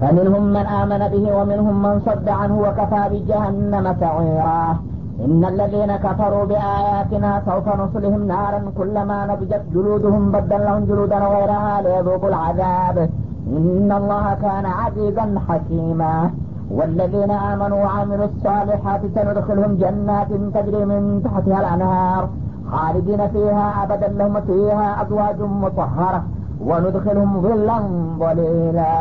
فمنهم من آمن به ومنهم من صد عنه وكفى بجهنم سعيرا. إن الذين كفروا بآياتنا سوف نصلهم نارا كلما نضجت جلودهم بدلهم جلودا غيرها ليذوقوا العذاب. إن الله كان عزيزا حكيما. والذين آمنوا وعملوا الصالحات سندخلهم جنات تجري من تحتها الأنهار خالدين فيها أبدا لهم فيها أزواج مطهرة وندخلهم ظلا ظليلا.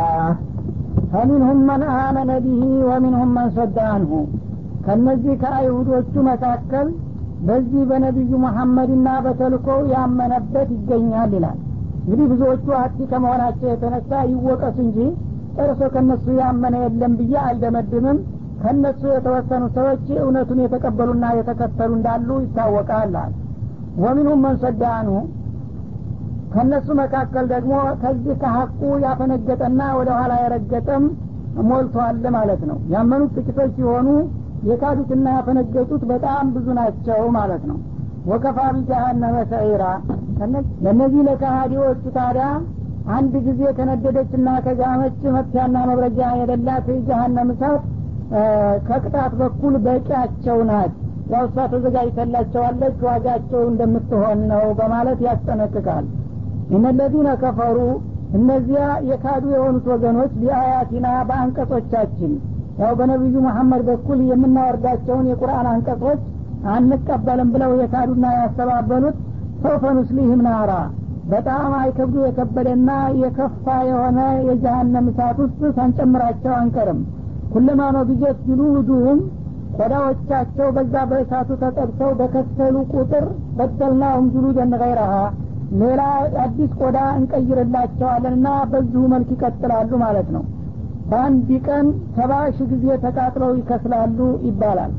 ፈሚንሁም መን አመነ ቢሂ ወሚንሁም መን ሰደ አንሁ ከእነዚህ ከአይሁዶቹ መካከል በዚህ በነቢዩ መሐመድና በተልኮው ያመነበት ይገኛል ይላል። እንግዲህ ብዙዎቹ አጥቂ ከመሆናቸው የተነሳ ይወቀሱ እንጂ ጨርሶ ከነሱ ያመነ የለም ብዬ አልደመድምም። ከነሱ የተወሰኑ ሰዎች እውነቱን የተቀበሉና የተከተሉ እንዳሉ ይታወቃል አል ወሚንሁም መን አንሁ ከእነሱ መካከል ደግሞ ከዚህ ከሀቁ ያፈነገጠና ወደ ኋላ የረገጠም ሞልቷል ማለት ነው። ያመኑት ጥቂቶች ሲሆኑ የካዱትና ያፈነገጡት በጣም ብዙ ናቸው ማለት ነው። ወከፋ ቢጀሃነመ ሰዒራ። ለእነዚህ ለካሃዲዎቹ ታዲያ አንድ ጊዜ ከነደደችና ከጋመች መጥፊያና መብረጃ የሌላት ጀሃነም እሳት ከቅጣት በኩል በቂያቸው ናት። ያው እሷ ተዘጋጅተላቸዋለች ዋጋቸው እንደምትሆን ነው በማለት ያስጠነቅቃል እነለዚነ ከፈሩ እነዚያ የካዱ የሆኑት ወገኖች ቢአያቲና በአንቀጾቻችን። ያው በነቢዩ መሐመድ በኩል የምናወርዳቸውን የቁርአን አንቀጾች አንቀበልም ብለው የካዱና ያስተባበሉት ሰውፈ ኑስሊህም ናራ። በጣም አይከብዱ የከበደና የከፋ የሆነ የጀሃነም እሳት ውስጥ ሳንጨምራቸው አንቀርም። ኩለማ ነው ቢጀት ጅሉዱሁም ቆዳዎቻቸው በዛ በእሳቱ ተጠብሰው በከሰሉ ቁጥር በደልናሁም ጅሉደን ገይረሃ ሌላ አዲስ ቆዳ እንቀይርላቸዋለንና በዚሁ መልክ ይቀጥላሉ ማለት ነው። በአንድ ቀን ሰባ ሺህ ጊዜ ተቃጥለው ይከስላሉ ይባላል።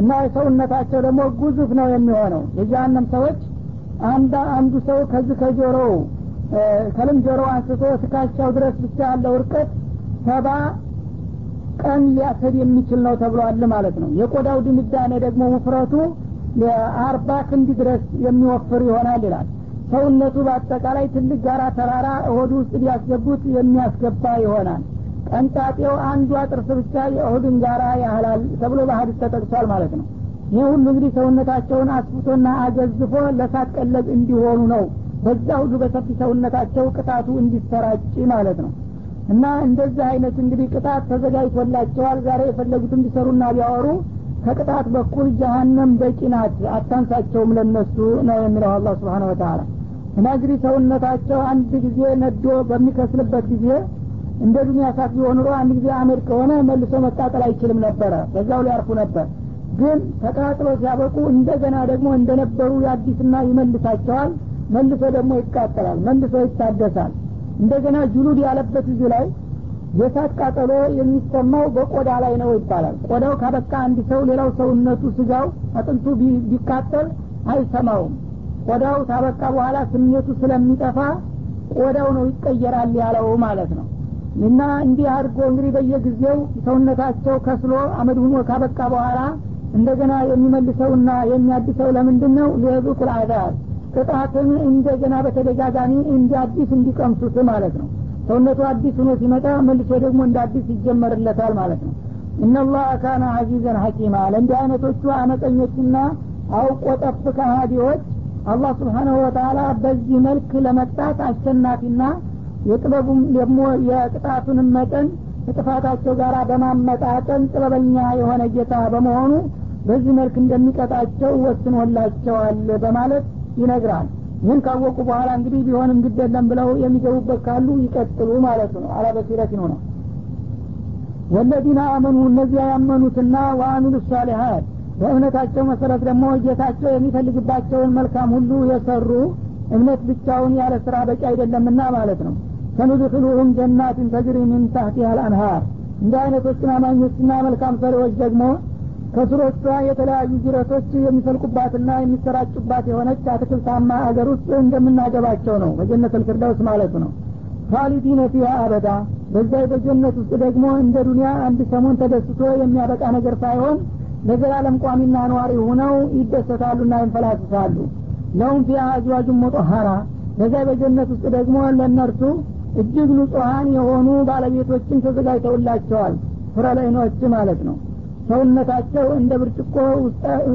እና የሰውነታቸው ደግሞ ጉዙፍ ነው የሚሆነው። የጀሃነም ሰዎች አንድ አንዱ ሰው ከዚህ ከጆሮው ከልም ጆሮ አንስቶ ትካሻው ድረስ ብቻ ያለው እርቀት ሰባ ቀን ሊያሰድ የሚችል ነው ተብሏል ማለት ነው። የቆዳው ድምዳኔ ደግሞ ውፍረቱ አርባ ክንድ ድረስ የሚወፍር ይሆናል ይላል ሰውነቱ በአጠቃላይ ትልቅ ጋራ ተራራ እሆዱ ውስጥ ሊያስገቡት የሚያስገባ ይሆናል። ቀንጣጤው አንዷ ጥርስ ብቻ የእሁድን ጋራ ያህላል ተብሎ በሀዲስ ተጠቅሷል ማለት ነው። ይህ ሁሉ እንግዲህ ሰውነታቸውን አስፍቶና አገዝፎ ለሳት ቀለብ እንዲሆኑ ነው። በዛ ሁሉ በሰፊ ሰውነታቸው ቅጣቱ እንዲሰራጭ ማለት ነው። እና እንደዚህ አይነት እንግዲህ ቅጣት ተዘጋጅቶላቸዋል። ዛሬ የፈለጉትን ቢሰሩና ቢያወሩ ከቅጣት በኩል ጀሀነም በቂ ናት። አታንሳቸውም ለነሱ ነው የሚለው አላ ስብሓን ወተላ እንግዲህ ሰውነታቸው አንድ ጊዜ ነዶ በሚከስልበት ጊዜ እንደ ዱኒያ ሳት ቢሆን አንድ ጊዜ አመድ ከሆነ መልሶ መቃጠል አይችልም ነበረ። በዛው ሊያርፉ ነበር። ግን ተቃጥለው ሲያበቁ እንደገና ደግሞ እንደነበሩ የአዲስና ይመልሳቸዋል። መልሶ ደግሞ ይቃጠላል መልሶ ይታደሳል። እንደገና ጁሉድ ያለበት እዚህ ላይ የእሳት ቃጠሎ የሚሰማው በቆዳ ላይ ነው ይባላል። ቆዳው ካበቃ አንድ ሰው ሌላው ሰውነቱ ስጋው አጥንቱ ቢቃጠል አይሰማውም ቆዳው ታበቃ በኋላ ስሜቱ ስለሚጠፋ ቆዳው ነው ይቀየራል ያለው ማለት ነው። እና እንዲህ አድርጎ እንግዲህ በየጊዜው ሰውነታቸው ከስሎ አመድ ሁኖ ካበቃ በኋላ እንደገና የሚመልሰውና የሚያድሰው ለምንድን ነው ሊየዙቁል አዛብ ቅጣትን እንደገና በተደጋጋሚ እንዲ አዲስ እንዲቀምሱት ማለት ነው። ሰውነቱ አዲስ ሆኖ ሲመጣ መልሶ ደግሞ እንደ አዲስ ይጀመርለታል ማለት ነው። እነላህ ካነ አዚዘን ሐኪማ። ለእንዲህ አይነቶቹ አመፀኞችና አውቆ ጠፍ ከሃዲዎች አላህ ስብሓናሁ ወተላ በዚህ መልክ ለመቅጣት አሸናፊና የጥበቡም ደግሞ የቅጣቱንም መጠን ከጥፋታቸው ጋር በማመጣጠን ጥበበኛ የሆነ ጌታ በመሆኑ በዚህ መልክ እንደሚቀጣቸው ወስኖላቸዋል በማለት ይነግራል። ይህን ካወቁ በኋላ እንግዲህ ቢሆንም ግደለም ብለው የሚገቡበት ካሉ ይቀጥሉ ማለት ነው። አላበሲረት ነው ነው ወለዚነ አመኑ እነዚያ ያመኑትና ወአሚሉ ሳሊሀት በእምነታቸው መሰረት ደግሞ ጌታቸው የሚፈልግባቸውን መልካም ሁሉ የሰሩ እምነት ብቻውን ያለ ስራ በቂ አይደለምና ማለት ነው። ሰኑድክሉሁም ጀናትን ተጅሪ ሚን ታህቲሃ አልአንሃር። እንደ አይነቶችን አማኞችና መልካም ሰሪዎች ደግሞ ከስሮቿ የተለያዩ ጅረቶች የሚፈልቁባትና የሚሰራጩባት የሆነች አትክልታማ አገር ውስጥ እንደምናገባቸው ነው። በጀነት ልፍርዳውስ ማለቱ ነው። ካሊዲነ ፊሃ አበዳ። በዛ በጀነት ውስጥ ደግሞ እንደ ዱኒያ አንድ ሰሞን ተደስቶ የሚያበቃ ነገር ሳይሆን ለዘላለም ቋሚና ነዋሪ ሆነው ይደሰታሉና ይንፈላስሳሉ ለሁም ፊያ አዝዋጁን ሙጠሀራ በዛ በጀነት ውስጥ ደግሞ ለእነርሱ እጅግ ንጹሐን የሆኑ ባለቤቶችን ተዘጋጅተውላቸዋል። ፍረለይኖች ማለት ነው። ሰውነታቸው እንደ ብርጭቆ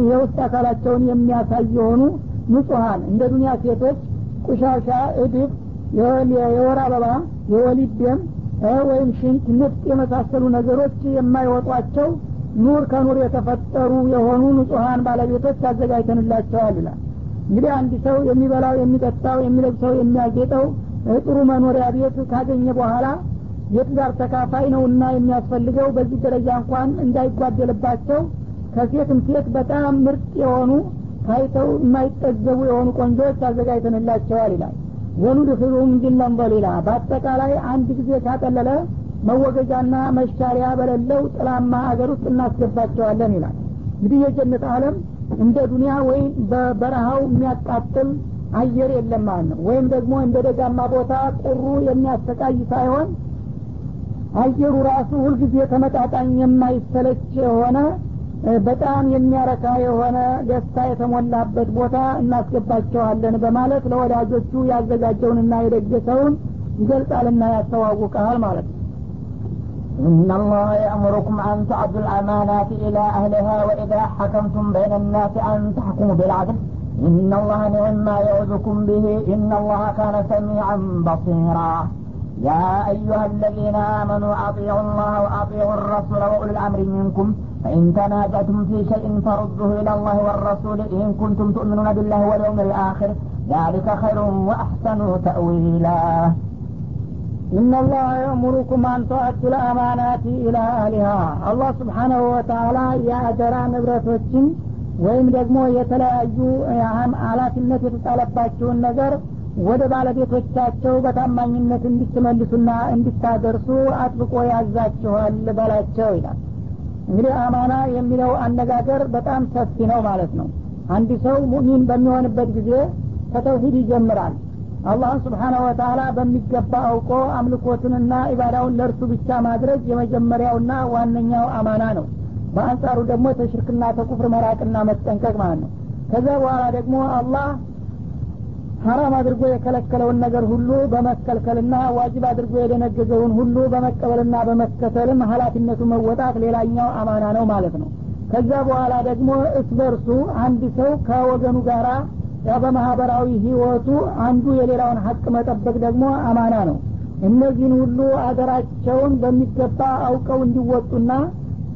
የውስጥ አካላቸውን የሚያሳይ የሆኑ ንጹሐን እንደ ዱኒያ ሴቶች ቁሻሻ እድፍ የወር አበባ የወሊድ ደም ወይም ሽንት ንፍጥ የመሳሰሉ ነገሮች የማይወጧቸው ኑር ከኑር የተፈጠሩ የሆኑ ንጹሐን ባለቤቶች አዘጋጅተንላቸዋል ይላል። እንግዲህ አንድ ሰው የሚበላው የሚጠጣው የሚለብሰው የሚያጌጠው ጥሩ መኖሪያ ቤት ካገኘ በኋላ የትዳር ተካፋይ ነውና የሚያስፈልገው በዚህ ደረጃ እንኳን እንዳይጓደልባቸው ከሴትም ሴት በጣም ምርጥ የሆኑ ታይተው የማይጠገቡ የሆኑ ቆንጆዎች አዘጋጅተንላቸዋል ይላል። ወኑድክሉም ጅለን በሌላ በአጠቃላይ አንድ ጊዜ ካጠለለ መወገጃና መሻሪያ በሌለው ጥላማ አገር ውስጥ እናስገባቸዋለን ይላል። እንግዲህ የጀነት አለም እንደ ዱኒያ ወይም በበረሃው የሚያቃጥል አየር የለም ማለት ነው። ወይም ደግሞ እንደ ደጋማ ቦታ ቁሩ የሚያሰቃይ ሳይሆን አየሩ ራሱ ሁልጊዜ ተመጣጣኝ የማይሰለች የሆነ በጣም የሚያረካ የሆነ ደስታ የተሞላበት ቦታ እናስገባቸዋለን በማለት ለወዳጆቹ ያዘጋጀውንና የደገሰውን ይገልጻልና ያስተዋውቃል ማለት ነው إن الله يأمركم أن تعدوا الأمانات إلى أهلها وإذا حكمتم بين الناس أن تحكموا بالعدل. إن الله نعم ما يعظكم به. إن الله كان سميعا بصيرا. يا أيها الذين آمنوا أطيعوا الله وأطيعوا الرسول وأولي الأمر منكم. فإن تنازعتم في شيء فردوه إلى الله والرسول إن كنتم تؤمنون بالله واليوم الآخر. ذلك خير وأحسن تأويلا. ኢነላህ የእሙሩኩም አንተአቱል አማናቲ ኢላ አሊሃ አላህ ስብሓናሁ ወተአላ የአደራ ንብረቶችን ወይም ደግሞ የተለያዩ ኃላፊነት የተጣለባቸውን ነገር ወደ ባለቤቶቻቸው በታማኝነት እንድትመልሱና እንድታደርሱ አጥብቆ ያዛችኋል በላቸው ይላል እንግዲህ አማና የሚለው አነጋገር በጣም ሰፊ ነው ማለት ነው አንድ ሰው ሙሚን በሚሆንበት ጊዜ ከተውሂድ ይጀምራል አላህን ስብሓናሁ ወተላ በሚገባ አውቆ አምልኮትንና ኢባዳውን ለእርሱ ብቻ ማድረግ የመጀመሪያውና ዋነኛው አማና ነው። በአንጻሩ ደግሞ ተሽርክና ተኩፍር መራቅና መጠንቀቅ ማለት ነው። ከዚያ በኋላ ደግሞ አላህ ሀራም አድርጎ የከለከለውን ነገር ሁሉ በመከልከልና ዋጅብ አድርጎ የደነገገውን ሁሉ በመቀበልና በመከተልም ሀላፊነቱ መወጣት ሌላኛው አማና ነው ማለት ነው። ከዛ በኋላ ደግሞ እስ በርሱ አንድ ሰው ከወገኑ ጋራ ያ በማህበራዊ ህይወቱ አንዱ የሌላውን ሀቅ መጠበቅ ደግሞ አማና ነው። እነዚህን ሁሉ አገራቸውን በሚገባ አውቀው እንዲወጡና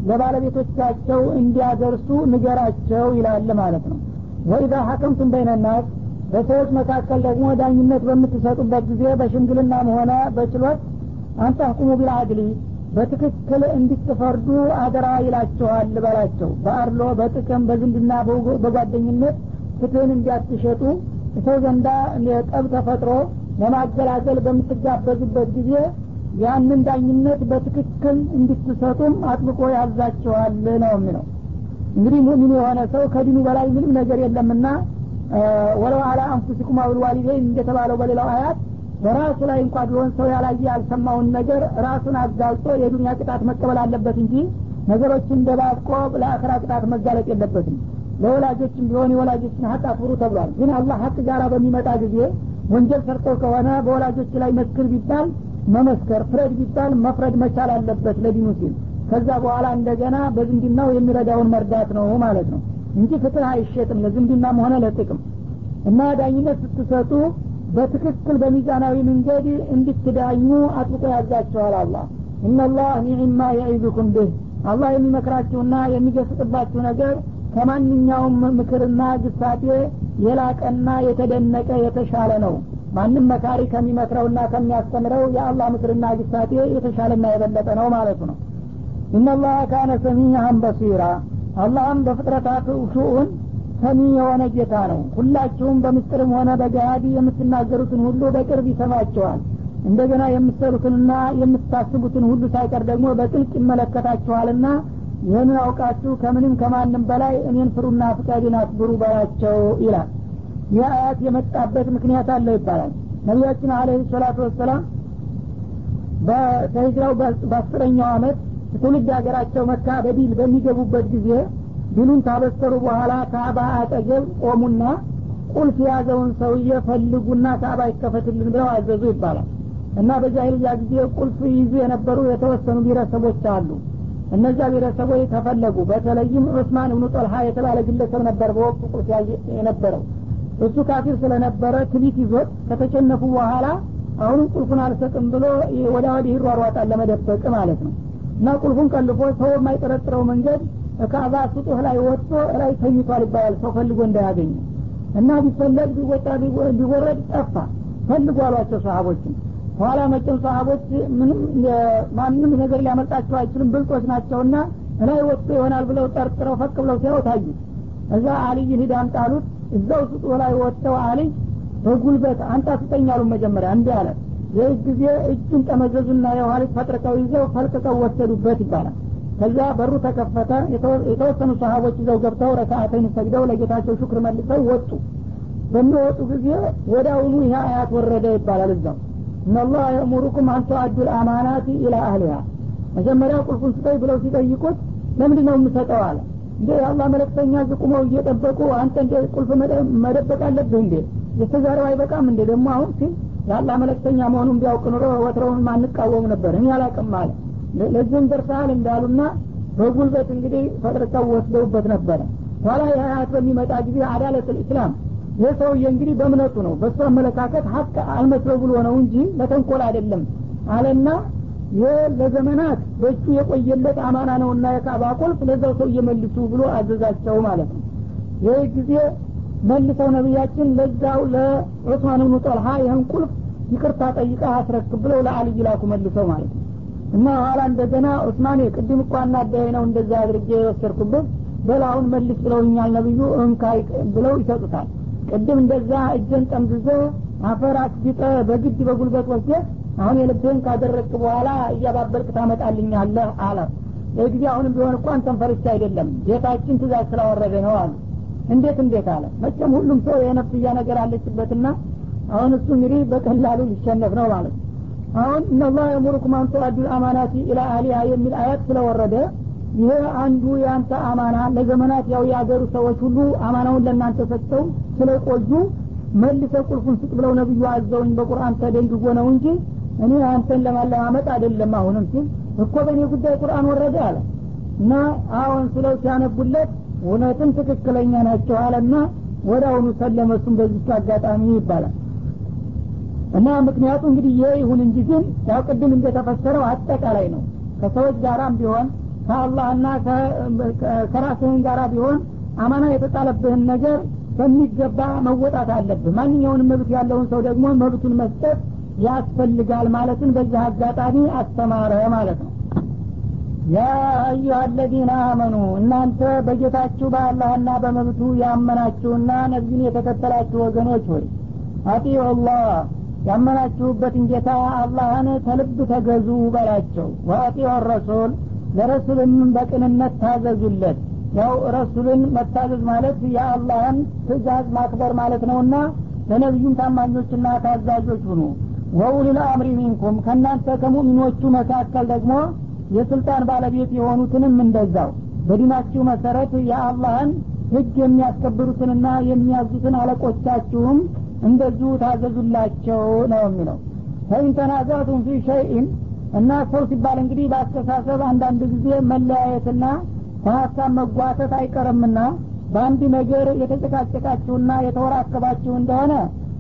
ለባለቤቶቻቸው እንዲያደርሱ ንገራቸው ይላል ማለት ነው። ወኢዛ ሀከምቱም በይነናስ በሰዎች መካከል ደግሞ ዳኝነት በምትሰጡበት ጊዜ በሽምግልናም ሆነ በችሎት አንታህኩሙ ቢልአድሊ በትክክል እንድትፈርዱ አደራ ይላቸዋል በላቸው። በአርሎ በጥቅም በዝንድና በጓደኝነት ፍትህን እንዲያትሸጡ ሰው ዘንዳ ጠብ ተፈጥሮ ለማገላገል በምትጋበዙበት ጊዜ ያንን ዳኝነት በትክክል እንድትሰጡም አጥብቆ ያዛቸዋል ነው የሚለው። እንግዲህ ሙሚን የሆነ ሰው ከዲኑ በላይ ምንም ነገር የለምና ወለው አላ አንፉሲኩም አውል ዋሊደይን እንደተባለው በሌላው አያት በራሱ ላይ እንኳ ቢሆን ሰው ያላየ ያልሰማውን ነገር ራሱን አጋልጦ የዱንያ ቅጣት መቀበል አለበት እንጂ ነገሮችን ደባቆ ለአክራ ቅጣት መጋለጥ የለበትም ለወላጆችም ቢሆን የወላጆችን ሀቅ አክብሩ ተብሏል። ግን አላህ ሀቅ ጋር በሚመጣ ጊዜ ወንጀል ሰርተው ከሆነ በወላጆች ላይ መስክር ቢባል መመስከር ፍረድ ቢባል መፍረድ መቻል አለበት ለዲኑ ሲል። ከዛ በኋላ እንደገና በዝንድናው የሚረዳውን መርዳት ነው ማለት ነው እንጂ ፍትህ አይሸጥም ለዝንድናም ሆነ ለጥቅም። እና ዳኝነት ስትሰጡ በትክክል በሚዛናዊ መንገድ እንድትዳኙ አጥብቆ ያዛቸዋል አላህ። ኢነላህ ኒዕማ የዒዙኩም ብህ። አላህ የሚመክራችሁና የሚገስጥባችሁ ነገር ከማንኛውም ምክርና ግሳጤ የላቀና የተደነቀ የተሻለ ነው። ማንም መካሪ ከሚመክረውና ከሚያስተምረው የአላህ ምክርና ግሳጤ የተሻለና የበለጠ ነው ማለቱ ነው። ኢነላህ ካነ ሰሚዓን በሲራ። አላህም በፍጥረታት ሹኡን ሰሚ የሆነ ጌታ ነው። ሁላችሁም በምስጥርም ሆነ በገሃዲ የምትናገሩትን ሁሉ በቅርብ ይሰማቸዋል እንደገና የምትሰሩትንና የምታስቡትን ሁሉ ሳይቀር ደግሞ በጥልቅ ይመለከታችኋልና ይህንን አውቃችሁ ከምንም ከማንም በላይ እኔን ፍሩና ፍቃዴን አክብሩ በላቸው ይላል። ይህ አያት የመጣበት ምክንያት አለው ይባላል። ነቢያችን አለህ ሰላቱ ወሰላም በተሂጅራው በአስረኛው አመት ትውልድ ሀገራቸው መካ በዲል በሚገቡበት ጊዜ ዲሉን ታበሰሩ በኋላ ካዕባ አጠገብ ቆሙና ቁልፍ የያዘውን ሰውዬ ፈልጉና ካዕባ ይከፈትልን ብለው አዘዙ ይባላል። እና በጃሂልያ ጊዜ ቁልፍ ይዙ የነበሩ የተወሰኑ ብሔረሰቦች አሉ እነዚያ ብሔረሰቦች ተፈለጉ። በተለይም ዑስማን እብኑ ጦልሃ የተባለ ግለሰብ ነበር በወቅቱ ቁልፍ የነበረው። እሱ ካፊር ስለነበረ ትቢት ይዞት ከተሸነፉ በኋላ አሁንም ቁልፉን አልሰጥም ብሎ ወደ ወዲህ ይሯሯጣል ለመደበቅ ማለት ነው። እና ቁልፉን ቀልፎ ሰው የማይጠረጥረው መንገድ ከአባ ስጡህ ላይ ወጥቶ ላይ ተኝቷል ይባላል። ሰው ፈልጎ እንዳያገኙ እና ቢፈለግ ቢወጣ ቢወረድ ጠፋ። ፈልጉ አሏቸው ሰሀቦችን ኋላ መጭም ሰሀቦች ምንም ማንም ነገር ሊያመልጣቸው አይችልም ብልጦች ናቸውና እላይ ወጥቶ ይሆናል ብለው ጠርጥረው ፈቅ ብለው ሲያው ታዩት እዛ አልይን ሂድ አምጣሉት እዛው ስጡ ላይ ወጥተው አልይ በጉልበት አንጣ ስጠኛሉ መጀመሪያ። እንዲህ አለ። ይህ ጊዜ እጁን ጠመዘዙና የኋሊት ፈጥርቀው ይዘው ፈልቅቀው ወሰዱበት ይባላል። ከዛ በሩ ተከፈተ። የተወሰኑ ሰሀቦች ይዘው ገብተው ረካአተኝ ሰግደው ለጌታቸው ሹክር መልሰው ወጡ። በሚወጡ ጊዜ አሁኑ ይህ አያት ወረደ ይባላል እዛው እነላህ የእሙሩኩም አንተ አዱ ልአማናት ኢላ አህሊሃ መጀመሪያ ቁልፉን ስጠኝ ብለው ሲጠይቁት ለምንድ ነው የምሰጠው አለ። እንደ የአላህ መለክተኛ ዝቁመው እየጠበቁ አንተ እንደ ቁልፍ መደበቅ አለብህ እንዴ? የተዛሬው አይበቃም እንዴ? ደግሞ አሁን ሲል የአላህ መለክተኛ መሆኑን ቢያውቅ ኑሮ ወትረውን ማንቃወም ነበር። እኔ አላቅም አለ። ለዚህም ደርሰሃል እንዳሉና በጉልበት እንግዲህ ፈጥርቀው ወስደውበት ነበረ ኋላ የሀያት በሚመጣ ጊዜ አዳለት ልእስላም ይህ ሰውዬ እንግዲህ በእምነቱ ነው በእሱ አመለካከት ሀቅ አልመስለው ብሎ ነው እንጂ ለተንኮል አይደለም አለና ይህ ለዘመናት በእጁ የቆየለት አማና ነውና የካባ ቁልፍ ለዛው ሰው እየመልሱ ብሎ አዘዛቸው ማለት ነው። ይህ ጊዜ መልሰው ነቢያችን ለዛው ለዑስማን ብኑ ጠልሃ ይህን ቁልፍ ይቅርታ ጠይቃ አስረክብ ብለው ለአልይ ላኩ መልሰው ማለት ነው። እና ኋላ እንደገና ዑስማን ቅድም እኳ አናዳይ ነው እንደዛ አድርጌ የወሰድኩበት በላሁን መልስ ብለውኛል ነብዩ እንካይ ብለው ይሰጡታል ቅድም እንደዛ እጀን ጠምዝዞ አፈር አስጊጠ በግድ በጉልበት ወስደ አሁን የልብህን ካደረግክ በኋላ እያባበልክ ታመጣልኛለህ አለ። ጊዜ አሁንም ቢሆን እኮ አንተን ፈርቻ አይደለም ጌታችን ትእዛዝ ስላወረደ ነው አሉ። እንዴት እንዴት አለ? መቼም ሁሉም ሰው የነፍስያ ነገር አለችበትና አሁን እሱ እንግዲህ በቀላሉ ሊሸነፍ ነው ማለት አሁን እነላህ የሙሩኩም አንቱ አዱል አማናቲ ኢላ አሊያ የሚል አያት ስለወረደ ይሄ አንዱ የአንተ አማና ለዘመናት ያው የአገሩ ሰዎች ሁሉ አማናውን ለእናንተ ሰጥተው ስለቆዩ መልሰ ቁልፉን ስጥ ብለው ነብዩ አዘውኝ በቁርአን ተደንግጎ ነው እንጂ እኔ አንተን ለማለማመጥ አይደለም አሁንም ሲል እኮ በእኔ ጉዳይ ቁርአን ወረደ አለ። እና አሁን ስለው ሲያነቡለት እውነትም ትክክለኛ ናቸው አለና ወደ አሁኑ ሰለመሱም በዚች አጋጣሚ ይባላል። እና ምክንያቱ እንግዲህ ይህ ይሁን እንጂ ግን ያው ቅድም እንደተፈሰረው አጠቃላይ ነው። ከሰዎች ጋራም ቢሆን ከአላህና ከራስህን ጋራ ቢሆን አማና የተጣለብህን ነገር በሚገባ መወጣት አለብህ። ማንኛውንም መብት ያለውን ሰው ደግሞ መብቱን መስጠት ያስፈልጋል ማለትን በዚህ አጋጣሚ አስተማረ ማለት ነው። ያ አዩሀ አለዚነ አመኑ እናንተ በጌታችሁ በአላህና በመብቱ ያመናችሁና ነቢዩን የተከተላችሁ ወገኖች ሆይ አጢዑ ላህ ያመናችሁበትን ጌታ አላህን ተልብ ተገዙ በላቸው። ወአጢዑ ረሱል ለረሱልም በቅንነት ታዘዙለት። ያው ረሱልን መታዘዝ ማለት የአላህን ትእዛዝ ማክበር ማለት ነውና ለነቢዩም ታማኞችና ታዛዦች ሁኑ። ወኡሊል አምሪ ሚንኩም ከእናንተ ከሙእሚኖቹ መካከል ደግሞ የስልጣን ባለቤት የሆኑትንም እንደዛው። በዲናችሁ መሰረት የአላህን ህግ የሚያስከብሩትንና የሚያዙትን አለቆቻችሁም እንደዚሁ ታዘዙላቸው ነው የሚለው። ፈኢን ፊ ሸይኢን እና ሰው ሲባል እንግዲህ በአስተሳሰብ አንዳንድ ጊዜ መለያየትና በሀሳብ መጓተት አይቀርምና በአንድ ነገር የተጨቃጨቃችሁና የተወራከባችሁ እንደሆነ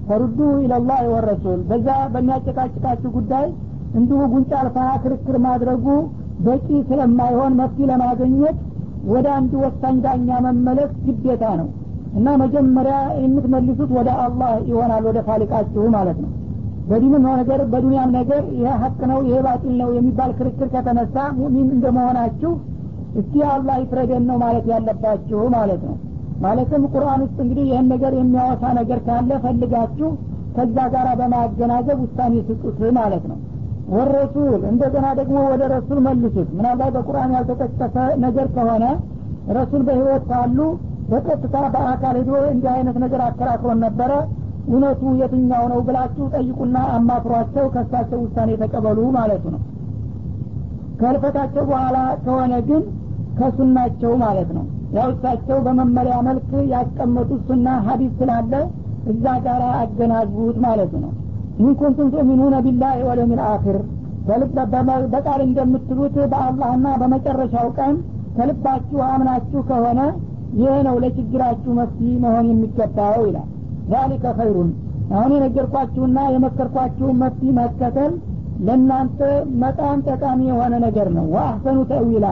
ፈሩዱ ኢለላህ ወረሱል በዛ በሚያጨቃጭቃችሁ ጉዳይ እንዲሁ ጉንጫ አልፋ ክርክር ማድረጉ በቂ ስለማይሆን መፍትሄ ለማገኘት ወደ አንድ ወሳኝ ዳኛ መመለስ ግዴታ ነው። እና መጀመሪያ የምትመልሱት ወደ አላህ ይሆናል ወደ ፋሊቃችሁ ማለት ነው በዲንም ነገር በዱንያም ነገር ይሄ ሀቅ ነው ይሄ ባጢል ነው የሚባል ክርክር ከተነሳ ሙሚን እንደመሆናችሁ እስኪ አላህ ይፍረደን ነው ማለት ያለባችሁ ማለት ነው። ማለትም ቁርአን ውስጥ እንግዲህ ይህን ነገር የሚያወሳ ነገር ካለ ፈልጋችሁ ከዛ ጋር በማገናዘብ ውሳኔ ስጡት ማለት ነው። ወረሱል እንደገና ደግሞ ወደ ረሱል መልሱት። ምናልባት በቁርአን ያልተጠቀሰ ነገር ከሆነ ረሱል በህይወት ካሉ በቀጥታ በአካል ሄዶ እንዲህ አይነት ነገር አከራክሮን ነበረ እውነቱ የትኛው ነው ብላችሁ ጠይቁና አማክሯቸው ከሳቸው ውሳኔ ተቀበሉ ማለቱ ነው። ከልፈታቸው በኋላ ከሆነ ግን ከሱናቸው ማለት ነው። ያው በመመሪያ መልክ ያስቀመጡት ሱና ሀዲስ ስላለ እዛ ጋር አገናዝቡት ማለት ነው። ኢንኩንቱም ትእሚኑነ ቢላህ ወልየውም ልአኪር በቃል እንደምትሉት በአላህና በመጨረሻው ቀን ከልባችሁ አምናችሁ ከሆነ ይህ ነው ለችግራችሁ መፍትሄ መሆን የሚገባው ይላል ዛሊከ ኸይሩን አሁን የነገርኳችሁና የመከርኳችሁን መፍትሄ መከተል ለእናንተ በጣም ጠቃሚ የሆነ ነገር ነው። ወአሕሰኑ ተእዊላ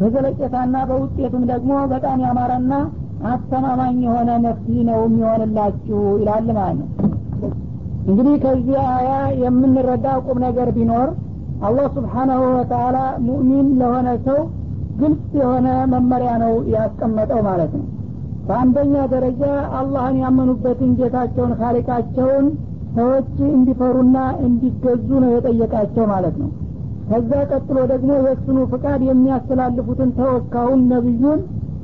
በዘለቄታና በውጤቱም ደግሞ በጣም ያማረና አስተማማኝ የሆነ መፍትሄ ነው የሚሆንላችሁ ይላል ማለት ነው። እንግዲህ ከዚህ አያ የምንረዳ ቁም ነገር ቢኖር አላህ ስብሓናሁ ወተላ ሙእሚን ለሆነ ሰው ግልጽ የሆነ መመሪያ ነው ያስቀመጠው ማለት ነው በአንደኛ ደረጃ አላህን ያመኑበትን ጌታቸውን ካሊቃቸውን ሰዎች እንዲፈሩና እንዲገዙ ነው የጠየቃቸው ማለት ነው። ከዛ ቀጥሎ ደግሞ የእሱኑ ፍቃድ የሚያስተላልፉትን ተወካውን ነቢዩን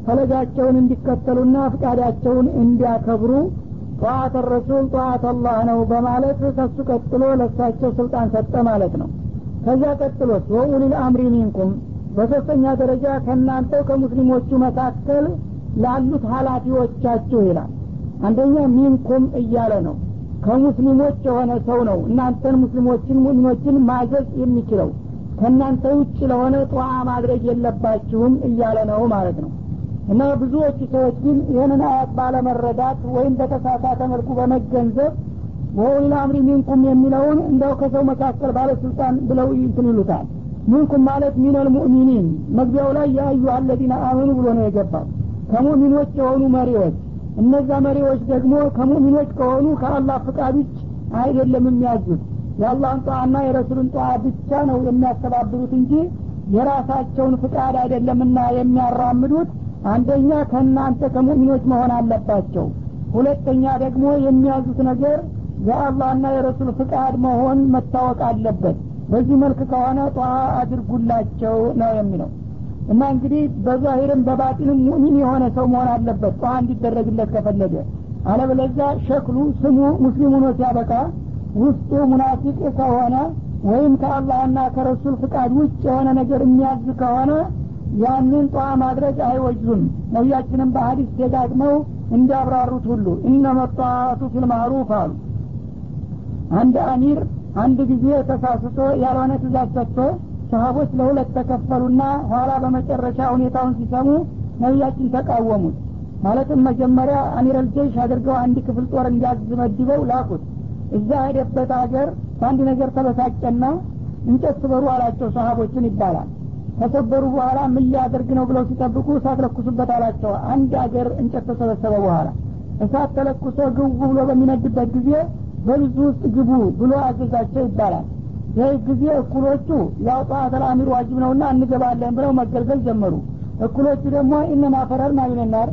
ፈለጋቸውን እንዲከተሉና ፍቃዳቸውን እንዲያከብሩ ጠዋት ረሱል ጠዋት አላህ ነው በማለት ከሱ ቀጥሎ ለሳቸው ስልጣን ሰጠ ማለት ነው። ከዚያ ቀጥሎት ወኡሊል አምሪ ሚንኩም በሶስተኛ ደረጃ ከእናንተው ከሙስሊሞቹ መካከል ላሉት ሀላፊዎቻችሁ ይላል። አንደኛ ሚንኩም እያለ ነው። ከሙስሊሞች የሆነ ሰው ነው እናንተን ሙስሊሞችን ሙእሚኖችን ማዘዝ የሚችለው። ከእናንተ ውጭ ለሆነ ጠዋ ማድረግ የለባችሁም እያለ ነው ማለት ነው። እና ብዙዎቹ ሰዎች ግን ይህንን አያት ባለመረዳት ወይም በተሳሳተ መልኩ በመገንዘብ ወኡሊል አምሪ ሚንኩም የሚለውን እንደው ከሰው መካከል ባለስልጣን ብለው እንትን ይሉታል። ሚንኩም ማለት ሚነል ሙእሚኒን መግቢያው ላይ የአዩ አለዚነ አመኑ ብሎ ነው የገባው ከሙእሚኖች የሆኑ መሪዎች እነዛ መሪዎች ደግሞ ከሙእሚኖች ከሆኑ ከአላህ ፍቃድ አይደለም የሚያዙት። የአላህን ጠዋና የረሱልን ጠዋ ብቻ ነው የሚያስተባብሩት እንጂ የራሳቸውን ፍቃድ አይደለምና የሚያራምዱት። አንደኛ ከእናንተ ከሙእሚኖች መሆን አለባቸው። ሁለተኛ ደግሞ የሚያዙት ነገር የአላህና የረሱል ፍቃድ መሆን መታወቅ አለበት። በዚህ መልክ ከሆነ ጠዋ አድርጉላቸው ነው የሚለው እና እንግዲህ በዛሂርም በባጢንም ሙእሚን የሆነ ሰው መሆን አለበት። ጠዋ እንዲደረግለት ከፈለገ። አለበለዛ ሸክሉ ስሙ ሙስሊም ሆኖ ሲያበቃ ውስጡ ሙናፊቅ ከሆነ ወይም ከአላህና ከረሱል ፍቃድ ውጭ የሆነ ነገር የሚያዝ ከሆነ ያንን ጠዋ ማድረግ አይወጁም ነቢያችንም በሀዲስ ደጋግመው እንዲያብራሩት ሁሉ እነመ ጧቱ ፊልማዕሩፍ አሉ። አንድ አሚር አንድ ጊዜ ተሳስቶ ያልሆነ ትእዛዝ ሰጥቶ ሰሀቦች ለሁለት ተከፈሉና ኋላ በመጨረሻ ሁኔታውን ሲሰሙ ነቢያችን ተቃወሙት። ማለትም መጀመሪያ አሚረል ጀይሽ አድርገው አንድ ክፍል ጦር እንዲያዝ መድበው ላኩት። እዛ ሄደበት ሀገር በአንድ ነገር ተበሳጨና እንጨት ስበሩ አላቸው ሰሀቦችን ይባላል። ከሰበሩ በኋላ ምን ሊያደርግ ነው ብለው ሲጠብቁ እሳት ለኩሱበት አላቸው። አንድ አገር እንጨት ተሰበሰበ በኋላ እሳት ተለኩሶ ግቡ ብሎ በሚነድበት ጊዜ በብዙ ውስጥ ግቡ ብሎ አዘዛቸው ይባላል ይህ ጊዜ እኩሎቹ ያው ጠዋተል አሚር ዋጅብ ነውና እንገባለን ብለው መገልገል ጀመሩ። እኩሎቹ ደግሞ ኢነማ ፈረርና ሚነናር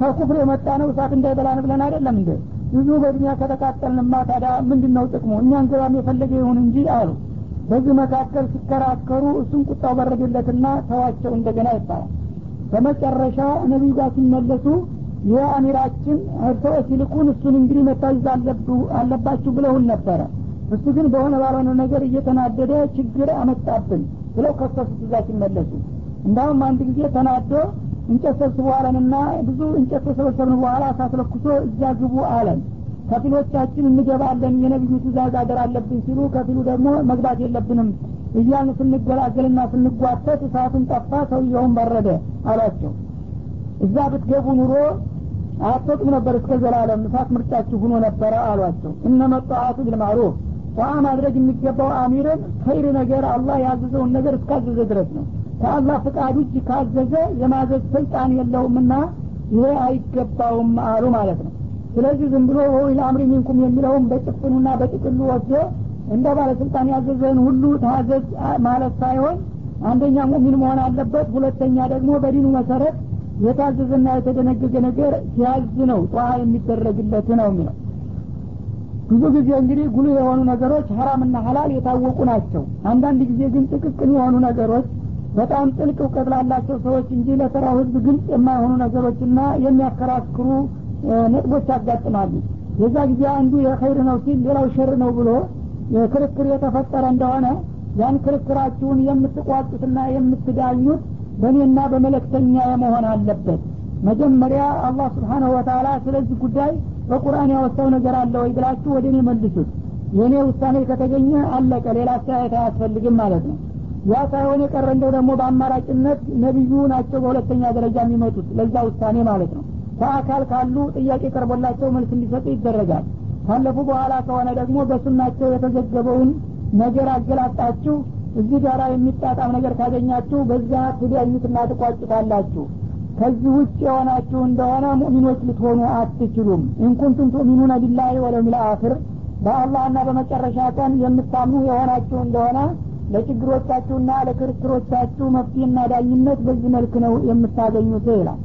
ከኩፍር የመጣ ነው እሳት እንዳይበላን ብለን አይደለም እንደ ብዙ በዱኒያ ከተቃጠልንማ ታዲያ ምንድን ነው ጥቅሙ? እኛ እንገባም የፈለገ ይሁን እንጂ አሉ። በዚህ መካከል ሲከራከሩ እሱን ቁጣው በረድለትና ተዋቸው እንደገና ይባላል። በመጨረሻ ነቢዩ ጋር ሲመለሱ ይህ አሚራችን ሰዎች ሲልኩን እሱን እንግዲህ መታዘዝ አለባችሁ ብለውን ነበረ እሱ ግን በሆነ ባልሆነ ነገር እየተናደደ ችግር አመጣብን ብለው ከሰሱት እዛ ሲመለሱ። እንዳውም አንድ ጊዜ ተናዶ እንጨት ሰብስቦ አለንና ብዙ እንጨት ተሰበሰብን በኋላ ሳስለኩሶ እዛ ግቡ አለን። ከፊሎቻችን እንገባለን የነቢዩ ትእዛዝ አገር አለብን ሲሉ ከፊሉ ደግሞ መግባት የለብንም እያልን ስንገላገልና ስንጓተት እሳቱን ጠፋ ሰውየውን በረደ አሏቸው። እዛ ብትገቡ ኑሮ አትወጡም ነበር እስከ ዘላለም እሳት ምርጫችሁ ሁኖ ነበረ አሏቸው። እነመጣአቱ ቢልማዕሩፍ ጧ ማድረግ የሚገባው አሚርን ኸይር ነገር አላህ ያዘዘውን ነገር እስካዘዘ ድረስ ነው። ከአላህ ፍቃድ ውጭ ካዘዘ የማዘዝ ስልጣን የለውምና ይሄ አይገባውም አሉ ማለት ነው። ስለዚህ ዝም ብሎ ወይል አምሪ ሚንኩም የሚለውን በጭፍኑና በጥቅሉ ወስዶ እንደ ባለስልጣን ያዘዘን ሁሉ ታዘዝ ማለት ሳይሆን አንደኛ ሙሚን መሆን አለበት ሁለተኛ ደግሞ በዲኑ መሰረት የታዘዘና የተደነገገ ነገር ሲያዝ ነው ጠዋ የሚደረግለት ነው የሚለው ብዙ ጊዜ እንግዲህ ጉሉ የሆኑ ነገሮች ሀራምና ሀላል የታወቁ ናቸው። አንዳንድ ጊዜ ግን ጥቅቅን የሆኑ ነገሮች በጣም ጥልቅ እውቀት ላላቸው ሰዎች እንጂ ለተራው ህዝብ ግልጽ የማይሆኑ ነገሮችና የሚያከራክሩ ነጥቦች ያጋጥማሉ። የዛ ጊዜ አንዱ የኸይር ነው ሲል ሌላው ሸር ነው ብሎ ክርክር የተፈጠረ እንደሆነ ያን ክርክራችሁን የምትቋጡትና የምትዳኙት በእኔና በመለክተኛ የመሆን አለበት። መጀመሪያ አላህ ስብሓናሁ ወተላ ስለዚህ ጉዳይ በቁርአን ያወሳው ነገር አለ ወይ ብላችሁ ወደ እኔ መልሱት። የእኔ ውሳኔ ከተገኘ አለቀ ሌላ አስተያየት አያስፈልግም ማለት ነው። ያ ሳይሆን የቀረ እንደው ደግሞ በአማራጭነት ነቢዩ ናቸው በሁለተኛ ደረጃ የሚመጡት። ለዛ ውሳኔ ማለት ነው። በአካል ካሉ ጥያቄ ቀርቦላቸው መልስ እንዲሰጡ ይደረጋል። ካለፉ በኋላ ከሆነ ደግሞ በሱናቸው የተዘገበውን ነገር አገላጣችሁ እዚህ ጋር የሚጣጣም ነገር ካገኛችሁ በዛ ትዳኙትና ትቋጭታላችሁ ከዚህ ውጭ የሆናችሁ እንደሆነ ሙእሚኖች ልትሆኑ አትችሉም። ኢንኩንቱም ቱእሚኑነ ቢላሂ ወለውሚል አክር በአላህና በመጨረሻ ቀን የምታምኑ የሆናችሁ እንደሆነ ለችግሮቻችሁና ለክርክሮቻችሁ መፍትሄና ዳኝነት በዚህ መልክ ነው የምታገኙት ይላል።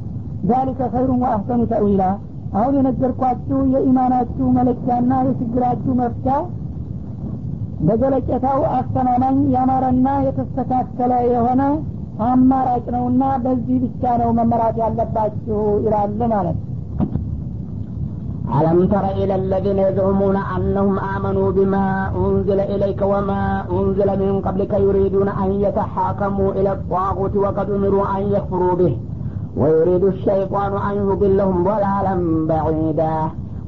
ዛሊከ ኸይሩን ወአህሰኑ ተዊላ አሁን የነገርኳችሁ የኢማናችሁ መለኪያና የችግራችሁ መፍቻ በዘለቄታው አስተማማኝ ያማረና የተስተካከለ የሆነ አማራጭ ነውና በዚህ ብቻ ነው መመራት ያለባችሁ ይላል ማለት ألم تر إلى الذين يزعمون أنهم آمنوا بما أنزل إليك وما أنزل من قبلك يريدون أن يتحاكموا إلى الطاغوت وقد أمروا أن يكفروا به ويريد الشيطان أن يضلهم ضلالا بعيدا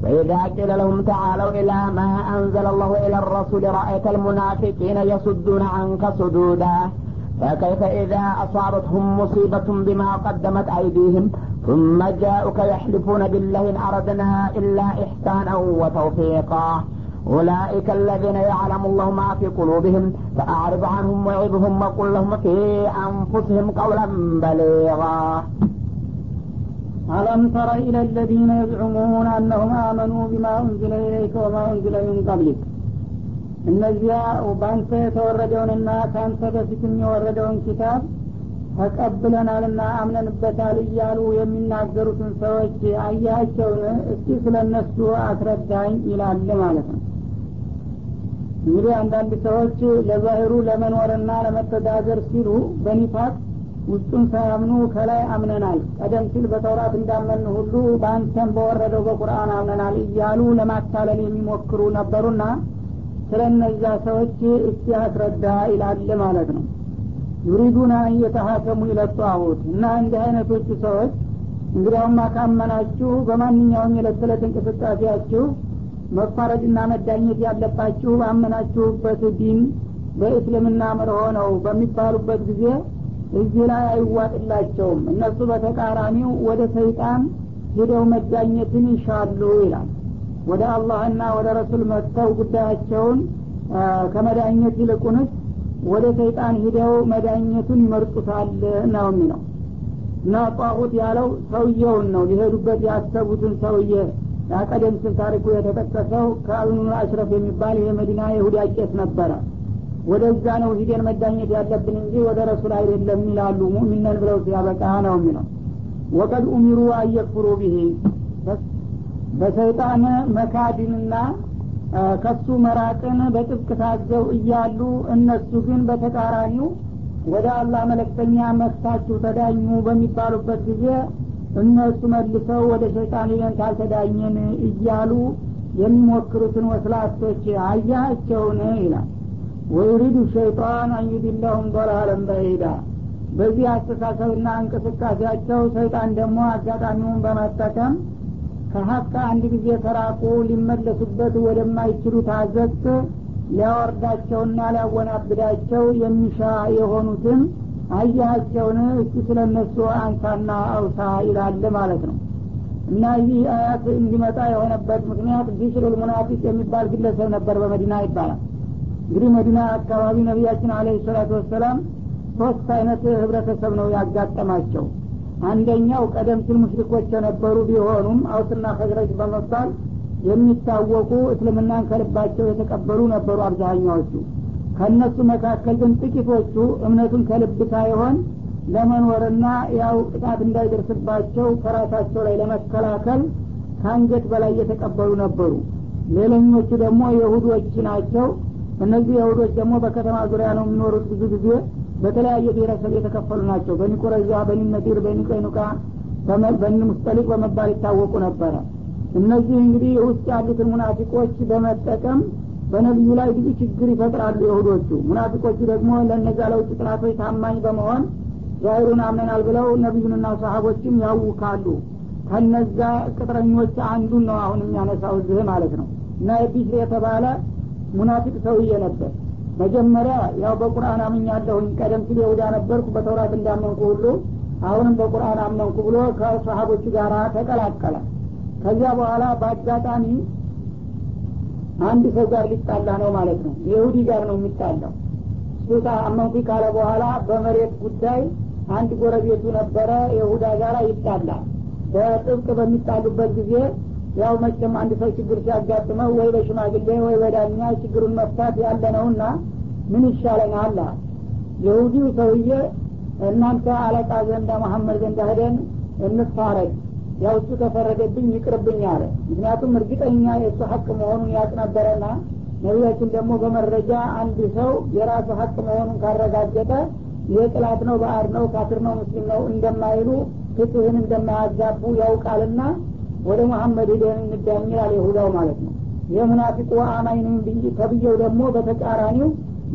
وإذا قيل لهم تعالوا إلى ما أنزل الله إلى الرسول رأيت المنافقين يصدون عنك صدودا فكيف إذا أصابتهم مصيبة بما قدمت أيديهم؟ ثم جاءك يحلفون بالله إن أردنا إلا إحسانا وتوفيقا. أولئك الذين يعلم الله ما في قلوبهم فأعرض عنهم وعظهم وقل لهم في أنفسهم قولا بليغا. ألم تر إلى الذين يزعمون أنهم آمنوا بما أنزل إليك وما أنزل من قبلك؟ እነዚያ በአንተ የተወረደውንና ከአንተ በፊትም የወረደውን ኪታብ ተቀብለናልና አምነንበታል እያሉ የሚናገሩትን ሰዎች አያቸውን? እስቲ ስለ እነሱ አስረዳኝ ይላል ማለት ነው። እንግዲህ አንዳንድ ሰዎች ለዛሂሩ ለመኖርና ለመተዳደር ሲሉ በኒፋቅ ውስጡን ሳያምኑ ከላይ አምነናል ቀደም ሲል በተውራት እንዳመን ሁሉ በአንተም በወረደው በቁርአን አምነናል እያሉ ለማታለል የሚሞክሩ ነበሩና ስለ እነዛ ሰዎች እስቲ አስረዳ ይላል ማለት ነው። ዩሪዱና እየተሀከሙ ይለጧሁት እና እንዲህ አይነቶቹ ሰዎች እንግዲያውማ ካመናችሁ በማንኛውም የዕለት ተዕለት እንቅስቃሴያችሁ መፋረድና መዳኘት ያለባችሁ ባመናችሁበት ዲን በእስልምና መርሆ ነው በሚባሉበት ጊዜ እዚህ ላይ አይዋጥላቸውም። እነሱ በተቃራኒው ወደ ሰይጣን ሂደው መዳኘትን ይሻሉ ይላል ወደ አላህና ወደ ረሱል መጥተው ጉዳያቸውን ከመዳኘት ይልቁንስ ወደ ሰይጣን ሂደው መዳኘቱን ይመርጡታል ነው የሚለው። እና ጧቁት ያለው ሰውየውን ነው ሊሄዱበት ያሰቡትን ሰውዬ። ያቀደም ስል ታሪኩ የተጠቀሰው ከአብኑ አሽረፍ የሚባል የመዲና የሁዳ ቄስ ነበረ። ወደዛ ነው ሂደን መዳኘት ያለብን እንጂ ወደ ረሱል አይደለም ይላሉ ሙእሚነን ብለው ሲያበቃ ነው የሚለው። ወቀድ ኡሚሩ አየክፍሩ ብሄ በሰይጣን መካድንና ከሱ መራቅን በጥብቅ ታዘው እያሉ እነሱ ግን በተቃራኒው ወደ አላህ መለክተኛ መፍታችሁ ተዳኙ በሚባሉበት ጊዜ እነሱ መልሰው ወደ ሸይጣን ሄደን ካልተዳኘን እያሉ የሚሞክሩትን ወስላቶች አያቸውን? ይላል። ወዩሪዱ ሸይጣን አንዩድለሁም ዶላለን በዒዳ በዚህ አስተሳሰብና እንቅስቃሴያቸው ሰይጣን ደግሞ አጋጣሚውን በመጠቀም ከሀቅ አንድ ጊዜ ተራቁ ሊመለሱበት ወደማይችሉት አዘቅት ሊያወርዳቸውና ሊያወናብዳቸው የሚሻ የሆኑትን አያቸውን እስቲ ስለ እነሱ አንሳና አውሳ ይላል ማለት ነው። እና ይህ አያት እንዲመጣ የሆነበት ምክንያት ቢሽሩል ሙናፊቅ የሚባል ግለሰብ ነበር በመዲና ይባላል። እንግዲህ መዲና አካባቢ ነቢያችን አለ ሰላቱ ወሰላም ሶስት አይነት ህብረተሰብ ነው ያጋጠማቸው አንደኛው ቀደም ሲል ሙሽሪኮች የነበሩ ቢሆኑም አውስና ከዝረጅ በመባል የሚታወቁ እስልምናን ከልባቸው የተቀበሉ ነበሩ አብዛኛዎቹ። ከእነሱ መካከል ግን ጥቂቶቹ እምነቱን ከልብ ሳይሆን ለመኖርና ያው ጥቃት እንዳይደርስባቸው ከራሳቸው ላይ ለመከላከል ከአንገት በላይ የተቀበሉ ነበሩ። ሌለኞቹ ደግሞ የሁዶች ናቸው። እነዚህ የሁዶች ደግሞ በከተማ ዙሪያ ነው የሚኖሩት ብዙ ጊዜ በተለያየ ብሔረሰብ የተከፈሉ ናቸው። በኒ ቁረዛ በኒ ነዲር በኒ ቀይኑቃ በኒ ሙስጠሊቅ በመባል ይታወቁ ነበረ። እነዚህ እንግዲህ ውስጥ ያሉትን ሙናፊቆች በመጠቀም በነቢዩ ላይ ብዙ ችግር ይፈጥራሉ የሁዶቹ ሙናፊቆቹ ደግሞ ለነዛ ለውጭ ጥላቶች ታማኝ በመሆን ዛሂሩን አምነናል ብለው ነቢዩንና ሰሀቦችም ያውካሉ። ከነዛ ቅጥረኞች አንዱን ነው አሁን የሚያነሳው ዝህ ማለት ነው። እና የቢሽር የተባለ ሙናፊቅ ሰውዬ ነበር መጀመሪያ ያው በቁርአን አምኛለሁኝ። ቀደም ሲል ይሁዳ ነበርኩ በተውራት እንዳመንኩ ሁሉ አሁንም በቁርአን አመንኩ ብሎ ከሰሀቦቹ ጋር ተቀላቀለ። ከዚያ በኋላ በአጋጣሚ አንድ ሰው ጋር ሊጣላ ነው ማለት ነው። የይሁዲ ጋር ነው የሚጣላው። እሱ አመንኩ ካለ በኋላ በመሬት ጉዳይ አንድ ጎረቤቱ ነበረ የሁዳ ጋር ይጣላል። በጥብቅ በሚጣሉበት ጊዜ ያው መቼም አንድ ሰው ችግር ሲያጋጥመው ወይ በሽማግሌ ወይ በዳኛ ችግሩን መፍታት ያለ ነውና ምን ይሻለናል? የሁዲው ሰውዬ እናንተ አለቃ ዘንዳ መሐመድ ዘንዳ ሄደን እንፋረድ ያው እሱ ተፈረደብኝ ይቅርብኝ አለ። ምክንያቱም እርግጠኛ የእሱ ሀቅ መሆኑን ያቅ ነበረና ነቢያችን ደግሞ በመረጃ አንድ ሰው የራሱ ሀቅ መሆኑን ካረጋገጠ ይህ ጥላት ነው በአድ ነው ካፍር ነው ሙስሊም ነው እንደማይሉ ፍትህን እንደማያዛቡ ያውቃልና ወደ መሐመድ ሂደን እንዳኝ ይላል ይሁዳው ማለት ነው። የሙናፊቁ አማኝ ነኝ ተብዬው ደግሞ በተቃራኒው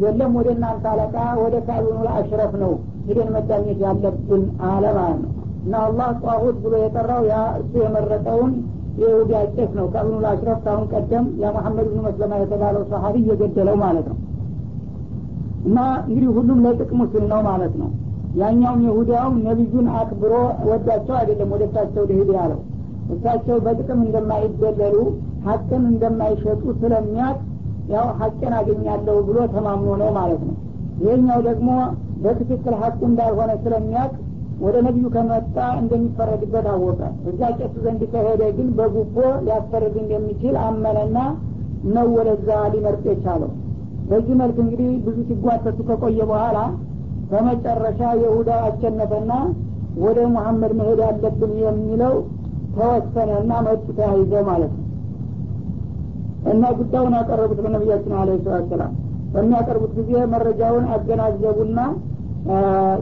የለም ወደ እናንተ አለቃ ወደ ካቢኑ አሽረፍ ነው ሂደን መዳኘት ያለብን አለ ማለት ነው። እና አላህ ጧሁት ብሎ የጠራው ያ እሱ የመረጠውን የይሁዲ ቄስ ነው። ካቢኑ አሽረፍ ካሁን ቀደም ያ መሐመድ ብኑ መስለማ የተባለው ሰሀቢ እየገደለው ማለት ነው። እና እንግዲህ ሁሉም ለጥቅሙ ስል ነው ማለት ነው። ያኛውም ይሁዳውም ነቢዩን አክብሮ ወዳቸው አይደለም ወደ እሳቸው ልሂድ ያለው እሳቸው በጥቅም እንደማይደለሉ ሀቅን እንደማይሸጡ ስለሚያቅ ያው ሀቅን አገኛለሁ ብሎ ተማምኖ ነው ማለት ነው። ይህኛው ደግሞ በትክክል ሀቁ እንዳልሆነ ስለሚያቅ ወደ ነቢዩ ከመጣ እንደሚፈረድበት አወቀ። እዛ ቄሱ ዘንድ ከሄደ ግን በጉቦ ሊያስፈርድ እንደሚችል አመነና ነው ወደዛ ሊመርጥ የቻለው። በዚህ መልክ እንግዲህ ብዙ ሲጓተቱ ከቆየ በኋላ በመጨረሻ የሁዳ አሸነፈና ወደ ሙሐመድ መሄድ አለብን የሚለው ተወሰነ እና መጡ ተያይዘው ማለት ነው። እና ጉዳዩን ያቀረቡት ለነቢያችን አለ ሰላት ሰላም በሚያቀርቡት ጊዜ መረጃውን አገናዘቡና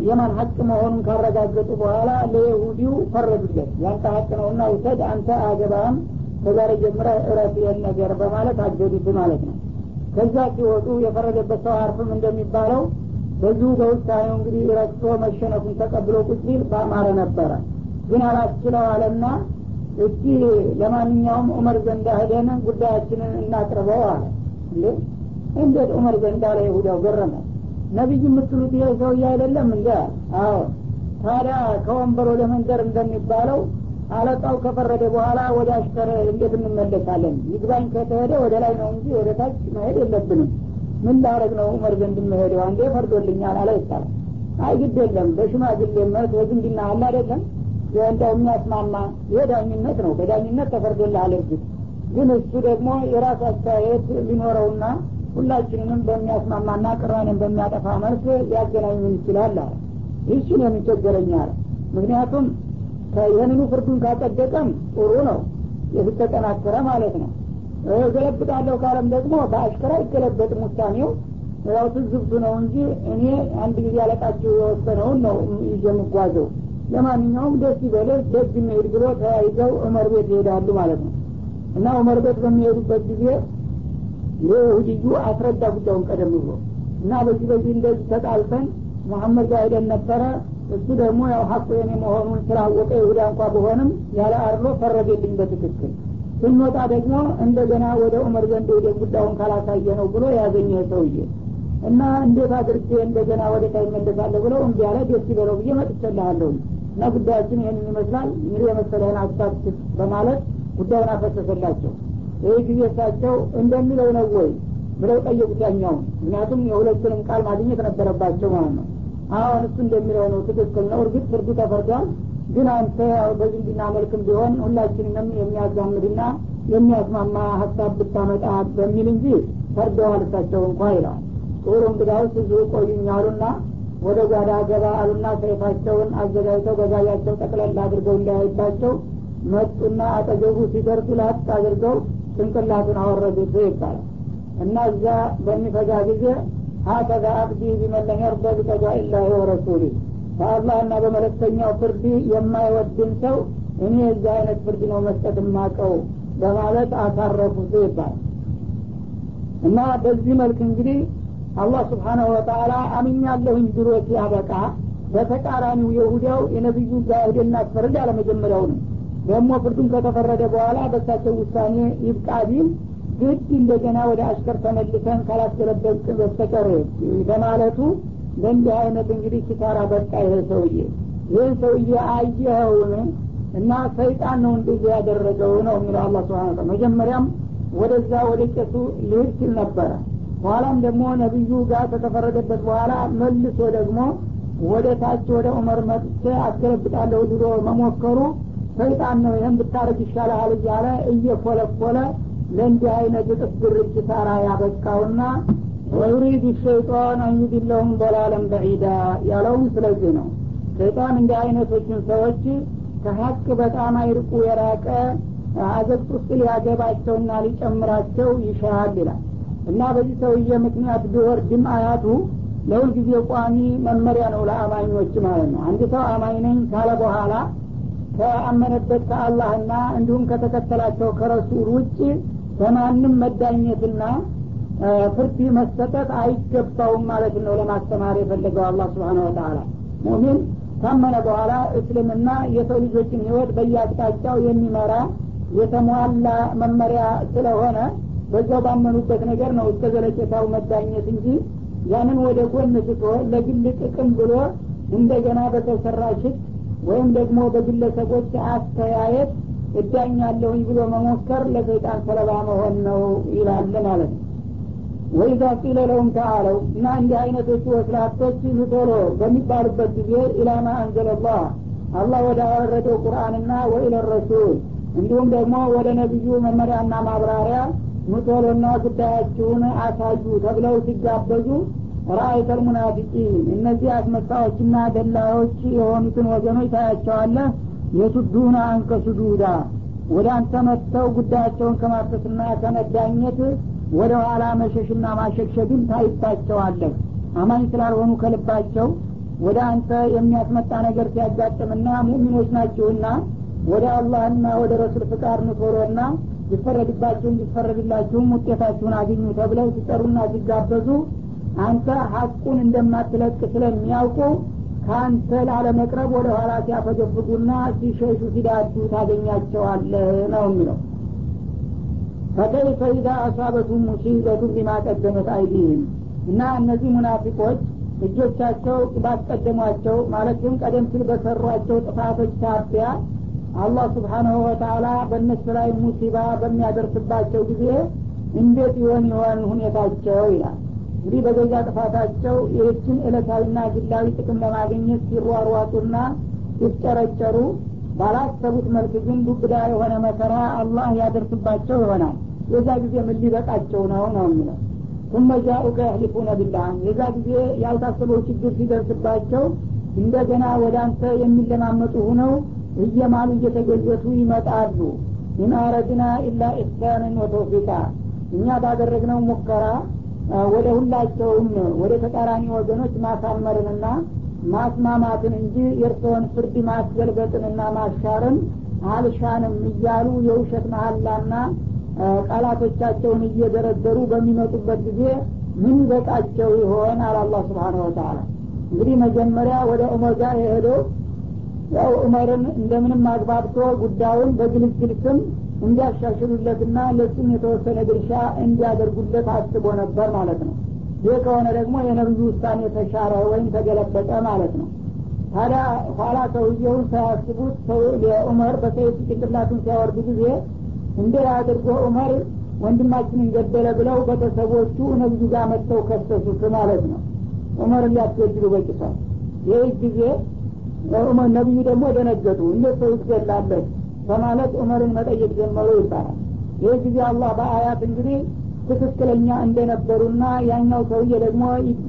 የማን ሀቅ መሆኑን ካረጋገጡ በኋላ ለይሁዲው ፈረዱለት። ያንተ ሀቅ ነውና ውሰድ አንተ አገባም ከዛሬ ጀምረ እረፍ ይህን ነገር በማለት አገዱት ማለት ነው። ከዛ ሲወጡ የፈረደበት ሰው አርፍም እንደሚባለው በዚሁ በውሳኔው እንግዲህ ረክቶ መሸነፉን ተቀብሎ ቁጭ በአማረ ነበረ። ግን አላስችለው አለና እስቲ ለማንኛውም ዑመር ዘንዳ ሄደን ጉዳያችንን እናቅርበው አለ። እንዴ? እንዴት ዑመር ዘንዳ ላይ ይሁዳው ገረመ? ነቢይ የምትሉት ይሄ ሰውዬ አይደለም እንደ አዎ። ታዲያ ከወንበር ወደ መንደር እንደሚባለው አለቃው ከፈረደ በኋላ ወደ አሽከር እንዴት እንመለሳለን? ይግባኝ ከተሄደ ወደ ላይ ነው እንጂ ወደ ታች መሄድ የለብንም። ምን ላረግ ነው ዑመር ዘንድ መሄደው አንዴ ፈርዶልኛል አለ ይባላል። አይ ግድ የለም። በሽማግሌነት በዝምድና አለ አይደለም እንደው የሚያስማማ የዳኝነት ነው። በዳኝነት ተፈርዶልሃል እርግጥ ግን እሱ ደግሞ የራሱ አስተያየት ሊኖረውና ሁላችንንም በሚያስማማና ቅራኔን በሚያጠፋ መልክ ሊያገናኙን ይችላል አለ። ይህችን የሚቸገረኝ አለ። ምክንያቱም ይህንኑ ፍርዱን ካጸደቀም ጥሩ ነው። የተጠናከረ ማለት ነው። ገለብጣለሁ ካለም ደግሞ በአሽከራ አይገለበጥም ውሳኔው። ያው ትዝብቱ ነው እንጂ እኔ አንድ ጊዜ አለቃቸው የወሰነውን ነው የምጓዘው ለማንኛውም ደስ ይበልህ። ደስ የሚሄድ ብሎ ተያይዘው ዑመር ቤት ይሄዳሉ ማለት ነው። እና ዑመር ቤት በሚሄዱበት ጊዜ የይሁድዩ አስረዳ ጉዳዩን ቀደም ብሎ እና በዚህ በዚህ እንደዚህ ተጣልተን መሐመድ ጋር ሄደን ነበረ። እሱ ደግሞ ያው ሀቁ የኔ መሆኑን ስላወቀ ይሁዳ እንኳ በሆንም ያለ አርሎ ፈረደልኝ በትክክል። ስንወጣ ደግሞ እንደገና ወደ ዑመር ዘንድ ወደ ጉዳዩን ካላሳየ ነው ብሎ ያገኘ ሰውዬ እና እንዴት አድርጌ እንደገና ወደ ታ ይመለሳለሁ ብለው እምቢ ደስ ይበለው ብዬ መጥቼልሃለሁ እና ጉዳያችን ይህንን ይመስላል። እንግዲህ የመሰለህን አስታክስ በማለት ጉዳዩን አፈሰሰላቸው። ይህ ጊዜ እሳቸው እንደሚለው ነው ወይ ብለው ጠየቁት ያኛውን ምክንያቱም የሁለቱንም ቃል ማግኘት ነበረባቸው ማለት ነው። አሁን እሱ እንደሚለው ነው ትክክል ነው። እርግጥ ፍርዱ ተፈርዷል። ግን አንተ በዝንድና መልክም ቢሆን ሁላችንንም የሚያዛምድና የሚያስማማ ሀሳብ ብታመጣ በሚል እንጂ ፈርደዋል እሳቸው እንኳ ይለዋል ጥሩ እንግዳውስ ብዙ ቆዩኛሉና ወደ ጓዳ ገባ አሉና ሰይፋቸውን አዘጋጅተው በጋያቸው ጠቅለል አድርገው እንዳያይባቸው መጡና አጠገቡ ሲደርሱ ላጥ አድርገው ጭንቅላቱን አወረዱት ይባላል። እና እዛ በሚፈጋ ጊዜ ሀከዛ አብዲ ቢመለም የርደ ቢቀዷ ኢላሂ ወረሱሊ በአላህና በመለክተኛው ፍርድ የማይወድን ሰው እኔ እዚህ አይነት ፍርድ ነው መስጠት የማቀው በማለት አሳረፉት ይባላል። እና በዚህ መልክ እንግዲህ አላህ ስብሓናሁ ወተአላ አምኛለሁኝ ብሎ ሲያበቃ በተቃራኒው የሁዳው የነቢዩ ጋር እናስፈርድ አለመጀመሪያው ነው ደግሞ ፍርዱን ከተፈረደ በኋላ በሳቸው ውሳኔ ይብቃ ቢል ግድ እንደገና ወደ አሽከር ተመልሰን ካላስገለበልቅ በስተቀር በማለቱ ለእንዲህ አይነት እንግዲህ ኪሳራ በቃ ይሄ ሰውዬ። ይህን ሰውዬ አየኸውን እና ሰይጣን ነው እንደዚህ ያደረገው ነው የሚለው አላ ስብን መጀመሪያም ወደዛ ወደ ቄሱ ልሂድ ሲል ነበረ በኋላም ደግሞ ነቢዩ ጋር ከተፈረደበት በኋላ መልሶ ደግሞ ወደ ታች ወደ ዑመር መጥቼ አስገለብጣለሁ ብሎ መሞከሩ ሰይጣን ነው ይህን ብታረግ ይሻልሃል እያለ እየኮለኮለ ለእንዲህ አይነት እጥፍ ድርጅ ታራ ያበቃውና ወዩሪድ ሸይጣን አንዩድለሁም በላለም በዒዳ ያለውም ስለዚህ ነው። ሸይጣን እንዲህ አይነቶችን ሰዎች ከሀቅ በጣም አይርቁ የራቀ አዘቅት ውስጥ ሊያገባቸውና ሊጨምራቸው ይሻል ይላል እና በዚህ ሰውዬ ምክንያት ቢወርድም አያቱ ለሁል ጊዜ ቋሚ መመሪያ ነው ለአማኞች ማለት ነው። አንድ ሰው አማኝ ነኝ ካለ በኋላ ከአመነበት ከአላህና እንዲሁም ከተከተላቸው ከረሱል ውጭ በማንም መዳኘትና ፍርድ መሰጠት አይገባውም ማለት ነው ለማስተማር የፈለገው አላህ ስብሓን ወተላ ሙሚን ካመነ በኋላ እስልምና የሰው ልጆችን ህይወት በየአቅጣጫው የሚመራ የተሟላ መመሪያ ስለሆነ በዛው ባመኑበት ነገር ነው እስከ ዘለቄታው መዳኘት እንጂ ያንን ወደ ጎን ስቶ ለግል ጥቅም ብሎ እንደገና በተሰራ ሽት ወይም ደግሞ በግለሰቦች አስተያየት እዳኛለሁኝ ብሎ መሞከር ለሰይጣን ሰለባ መሆን ነው ይላል ማለት ነው። ወይዛ ቂለ ለሁም ተአለው እና እንዲህ አይነቶቹ ወስላቶች ቶሎ በሚባሉበት ጊዜ ኢላማ አንዘለላህ አላህ ወደ አወረደው ቁርአንና ወኢለ ረሱል እንዲሁም ደግሞ ወደ ነቢዩ መመሪያና ማብራሪያ ምቶሎና ጉዳያችሁን አሳዩ ተብለው ሲጋበዙ ራአይተል ሙናፊቂን እነዚህ አስመሳዎችና ደላዮች የሆኑትን ወገኖች ታያቸዋለህ። የሱዱና አንከ ሱዱዳ ወደ አንተ መጥተው ጉዳያቸውን ከማፈስና ከመዳኘት ወደ ኋላ መሸሽና ማሸግሸግን ታይባቸዋለህ። አማኝ ስላልሆኑ ከልባቸው ወደ አንተ የሚያስመጣ ነገር ሲያጋጥምና ሙሚኖች ናችሁና ወደ አላህና ወደ ረሱል ፍቃድ ንቶሮና ይፈረድባችሁ እንዲፈረድላችሁም ውጤታችሁን አግኙ ተብለው ሲጠሩና ሲጋበዙ አንተ ሀቁን እንደማትለቅ ስለሚያውቁ ከአንተ ላለመቅረብ ወደ ኋላ ሲያፈገፍጉና ሲሸሹ ሲዳዱ ታገኛቸዋለህ ነው የሚለው። ፈከይፈ ኢዛ አሳበቱም ሙሲበቱ ቢማ ቀደመት አይዲህም። እና እነዚህ ሙናፊቆች እጆቻቸው ባስቀደሟቸው ማለትም ቀደም ሲል በሰሯቸው ጥፋቶች ሳቢያ አላህ ስብሓናሁ ወተላ በእነሱ ላይ ሙሲባ በሚያደርስባቸው ጊዜ እንዴት ይሆን ይሆን ሁኔታቸው ይላል። እንግዲህ በገዛ ጥፋታቸው ይህችን ዕለታዊና ግላዊ ጥቅም ለማግኘት ሲሯሯጡና ሲጨረጨሩ ባላሰቡት መልክ ግን ዱብዳ የሆነ መከራ አላህ ያደርስባቸው ይሆናል። የዛ ጊዜ ምን ሊበቃቸው ነው ነው የሚለው። ثم جاءوك يحلفون بالله። የዛ ጊዜ ያልታሰበው ችግር ሲደርስባቸው እንደገና ወደ አንተ የሚለማመጡ ሁነው እየማሉ እየተገዘቱ ይመጣሉ። إن أردنا إلا إحسانا وتوفيقا። እኛ ባደረግነው ሙከራ ወደ ሁላቸውም ወደ ተቃራኒ ወገኖች ማሳመርንና ማስማማትን እንጂ የእርስዎን ፍርድ ማስገልበጥንና ማሻርን አልሻንም እያሉ የውሸት መሀላና ቃላቶቻቸውን እየደረደሩ በሚመጡበት ጊዜ ምን ይበቃቸው ይሆን? አለ አላህ ስብሓን ወተላ እንግዲህ መጀመሪያ ወደ ዑመር ጋር የሄደው ያው ዑመርን እንደምንም አግባብቶ ጉዳዩን በግልግል ስም እንዲያሻሽሉለትና ለሱም የተወሰነ ድርሻ እንዲያደርጉለት አስቦ ነበር ማለት ነው። ይህ ከሆነ ደግሞ የነብዩ ውሳኔ ተሻረ ወይም ተገለበጠ ማለት ነው። ታዲያ ኋላ ሰውየውን ሳያስቡት ዑመር በሰይፍ ጭንቅላቱን ሲያወርዱ ጊዜ እንደ አድርጎ ዑመር ወንድማችንን ገደለ ብለው ቤተሰቦቹ ነብዩ ጋር መጥተው ከሰሱት ማለት ነው። ዑመርን ሊያስገድሉ በጭሳል ይህ ጊዜ ነቢዩ ደግሞ ደነገጡ። እንዴት ሰው ትገላለህ በማለት ዑመርን መጠየቅ ጀመሩ ይባላል። ይህ ጊዜ አላህ በአያት እንግዲህ ትክክለኛ እንደነበሩና ያኛው ሰውዬ ደግሞ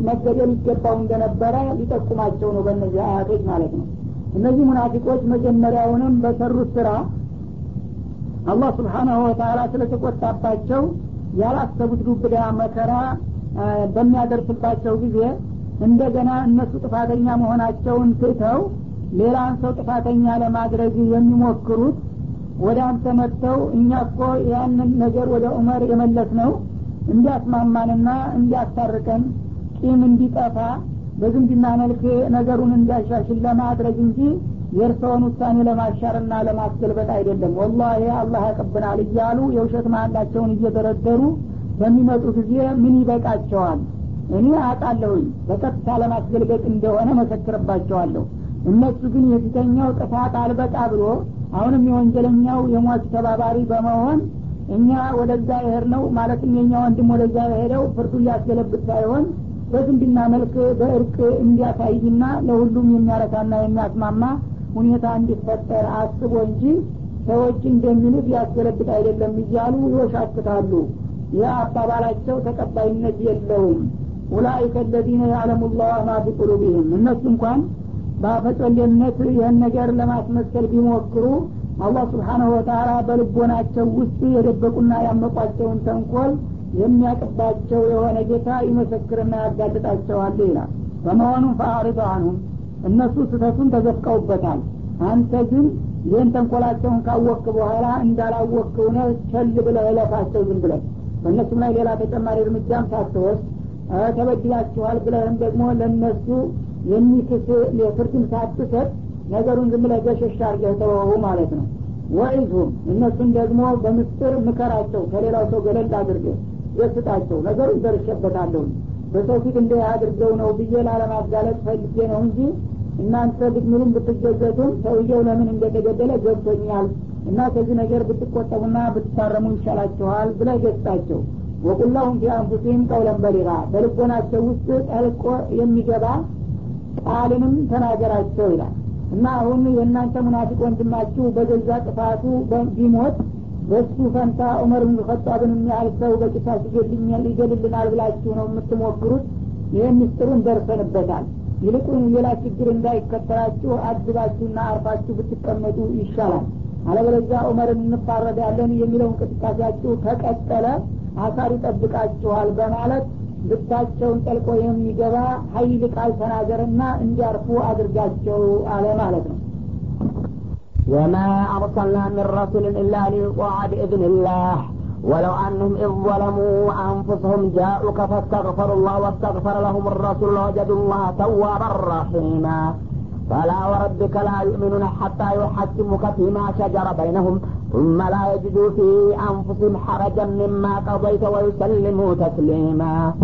መገደል ይገባው እንደነበረ ሊጠቁማቸው ነው በእነዚህ አያቶች ማለት ነው። እነዚህ ሙናፊቆች መጀመሪያውንም በሰሩት ስራ አላህ ስብሓናሁ ወተላ ስለተቆጣባቸው ያላሰቡት ዱብዳ መከራ በሚያደርስባቸው ጊዜ እንደገና እነሱ ጥፋተኛ መሆናቸውን ትተው ሌላን ሰው ጥፋተኛ ለማድረግ የሚሞክሩት ወደ አንተ መጥተው እኛ እኮ ያንን ነገር ወደ ዑመር የመለስ ነው እንዲያስማማንና እንዲያስታርቀን ቂም እንዲጠፋ በዝምድና መልክ ነገሩን እንዲያሻሽል ለማድረግ እንጂ የእርሰውን ውሳኔ ለማሻርና ለማስገልበጥ አይደለም። ወላሂ አላህ ያቀብናል እያሉ የውሸት መሀላቸውን እየደረደሩ በሚመጡ ጊዜ ምን ይበቃቸዋል እኔ አውቃለሁኝ በቀጥታ ለማስገልበጥ እንደሆነ መሰክርባቸዋለሁ። እነሱ ግን የፊተኛው ጥፋት አልበቃ ብሎ አሁንም የወንጀለኛው የሟች ተባባሪ በመሆን እኛ ወደዛ ይሄድ ነው ማለትም የኛ ወንድም ወደዛ የሄደው ፍርዱ ሊያስገለብጥ ሳይሆን በዝንድና መልክ በእርቅ እንዲያሳይና ለሁሉም የሚያረካና የሚያስማማ ሁኔታ እንዲፈጠር አስቦ እንጂ ሰዎች እንደሚሉት ያስገለብጥ አይደለም እያሉ ይወሻክታሉ ይህ አባባላቸው ተቀባይነት የለውም ኡላይከ አለዚነ ያዕለሙ ላህ ማ ፊ ቁሉቢህም እነሱ እንኳን በአፈጸሌነት ይህን ነገር ለማስመሰል ቢሞክሩ አላህ ስብሓናሁ ወተላ በልቦናቸው ውስጥ የደበቁና ያመቋቸውን ተንኮል የሚያቅባቸው የሆነ ጌታ ይመሰክርና ያጋልጣቸዋል ይላል። በመሆኑም ፈአሪዶ አንሁም እነሱ ስተቱን ተዘፍቀውበታል። አንተ ግን ይህን ተንኮላቸውን ካወክ በኋላ እንዳላወክ ሆነ ቸል ብለህ እለፋቸው ዝም ብለህ በእነሱም ላይ ሌላ ተጨማሪ እርምጃም ሳትወስድ ተበድላችኋል ብለህም ደግሞ ለእነሱ የሚክስ ፍርድም ሳትሰጥ ነገሩን ዝም ብለህ ገሸሽ አርገህ ተወው ማለት ነው። ወዒዝሁም እነሱን ደግሞ በምስጥር ምከራቸው ከሌላው ሰው ገለል አድርገህ ደስጣቸው ነገሩን ደርሸበታለሁ በሰው ፊት እንደ አድርገው ነው ብዬ ላለማጋለጥ ፈልጌ ነው እንጂ እናንተ ብትምሉም ብትገዘቱም ሰውየው ለምን እንደተገደለ ገብቶኛል እና ከዚህ ነገር ብትቆጠቡና ብትታረሙ ይሻላችኋል ብለ ገጽታቸው ወቁላሁም ፊ አንፉሲህም ቀውለን በሊጋ በልቦናቸው ውስጥ ጠልቆ የሚገባ ቃልንም ተናገራቸው ይላል። እና አሁን የእናንተ ሙናፊቅ ወንድማችሁ በገዛ ጥፋቱ ቢሞት በሱ ፈንታ ዑመር ብን ኸጣብን የሚያህል ሰው ይገልኛል ይገልልናል ብላችሁ ነው የምትሞክሩት? ይህን ምስጢሩን ደርሰንበታል። ይልቁን ሌላ ችግር እንዳይከተላችሁ አድባችሁና አርፋችሁ ብትቀመጡ ይሻላል። አለበለዚያ ዑመርን እንፋረዳለን የሚለው እንቅስቃሴያችሁ ከቀጠለ አሳር ይጠብቃችኋል በማለት ልባቸውን ጠልቆ የሚገባ ሀይል ቃል ተናገርና እንዲያርፉ አድርጋቸው አለ ማለት ነው وما أرسلنا من رسول إلا ليطاع بإذن الله ولو أنهم إذ ظلموا أنفسهم جاءوك فاستغفروا الله واستغفر لهم الرسول لوجدوا الله توابا رحيما فلا وربك لا يؤمنون حتى يحكموك فيما شجر بينهم ثم لا يجدوا في أنفسهم حرجا مما قضيت ويسلموا تسليما.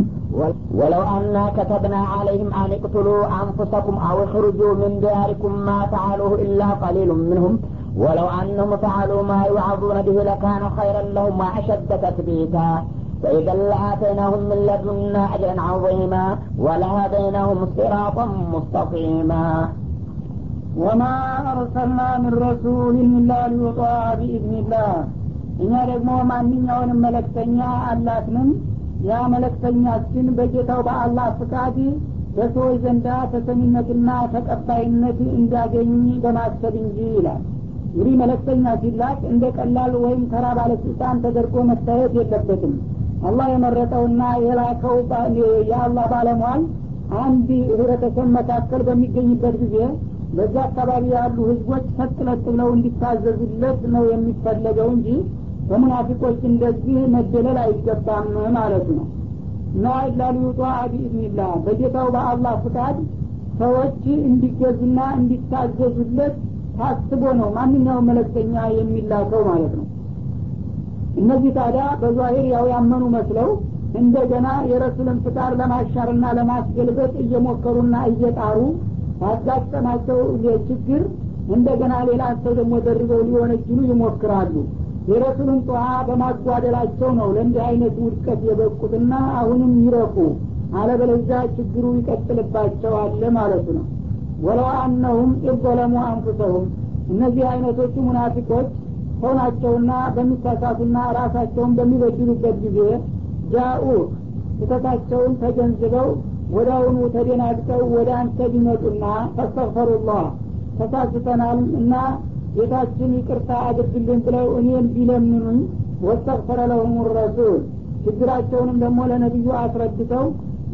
ولو أنا كتبنا عليهم أن اقتلوا أنفسكم أو اخرجوا من دياركم ما فعلوه إلا قليل منهم. ولو أنهم فعلوا ما يوعظون به لكان خيرا لهم وأشد تثبيتا. فإذا لآتيناهم من لدنا أجرا عظيما ولهديناهم صراطا مستقيما. ወማ አርሰልና ምን ረሱልን ኢላ ሊዩጣዕ ቢኢዝኒላህ። እኛ ደግሞ ማንኛውንም መለክተኛ አላትንም ያ መለክተኛችን በጌታው በአላህ ፍቃድ በሰዎች ዘንዳ ተሰሚነትና ተቀባይነት እንዲያገኝ በማሰብ እንጂ ይላል። እንግዲህ መለክተኛ ሲላክ እንደ ቀላል ወይም ተራ ባለስልጣን ተደርጎ መታየት የለበትም። አላህ የመረጠውና የላከው የአላህ ባለሟል አንድ ህብረተሰብ መካከል በሚገኝበት ጊዜ በዛ አካባቢ ያሉ ህዝቦች ሰጥለጥ ብለው እንዲታዘዙለት ነው የሚፈለገው እንጂ በሙናፊቆች እንደዚህ መደለል አይገባም ማለት ነው። እና ኢላ ሊዩጧ ቢኢዝኒላህ በጌታው በአላህ ፍቃድ ሰዎች እንዲገዙና እንዲታዘዙለት ታስቦ ነው ማንኛውም መለክተኛ የሚላከው ማለት ነው። እነዚህ ታዲያ በዛሂር ያው ያመኑ መስለው እንደገና የረሱልን ፍቃድ ለማሻርና ለማስገልበጥ እየሞከሩና እየጣሩ ባጋጠማቸው ችግር እንደገና ሌላ ሰው ደግሞ ደርበው ሊወነጅሉ ይሞክራሉ። የረሱልን ጠዋ በማጓደላቸው ነው ለእንዲህ አይነት ውድቀት የበቁትና አሁንም ይረፉ አለበለዚያ ችግሩ ይቀጥልባቸዋል ማለቱ ነው። ወለው አነሁም ኢዘለሙ አንፉሰሁም። እነዚህ አይነቶቹ ሙናፊቆች ሰው ናቸውና በሚሳሳቱና ራሳቸውን በሚበድሉበት ጊዜ ጃኡ ስህተታቸውን ተገንዝበው አሁኑ ተደናግጠው ወደ አንተ ቢመጡና ፈስተግፈሩላህ ተሳስተናል እና ጌታችን ይቅርታ አድርግልን ብለው እኔን ቢለምኑኝ ወስተግፈረ ለሁም ረሱል። ችግራቸውንም ደግሞ ለነቢዩ አስረድተው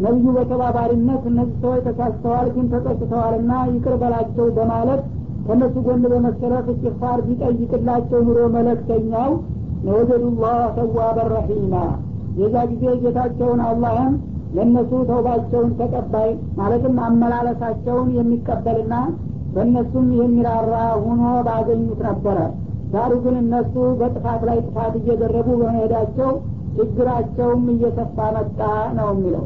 ነቢዩ በተባባሪነት እነዚህ ሰዎች ተሳስተዋል ግን ተጸጽተዋልና ይቅር በላቸው በማለት ከእነሱ ጎን በመሰለፍ እስትፋር ቢጠይቅላቸው ኑሮ መለክተኛው ነወጀዱላህ ተዋበን ረሒማ። የዛ ጊዜ ጌታቸውን አላህም ለእነሱ ተውባቸውን ተቀባይ ማለትም አመላለሳቸውን የሚቀበልና በእነሱም የሚራራ ሁኖ ባገኙት ነበረ። ዳሩ ግን እነሱ በጥፋት ላይ ጥፋት እየደረቡ በመሄዳቸው ችግራቸውም እየሰፋ መጣ ነው የሚለው።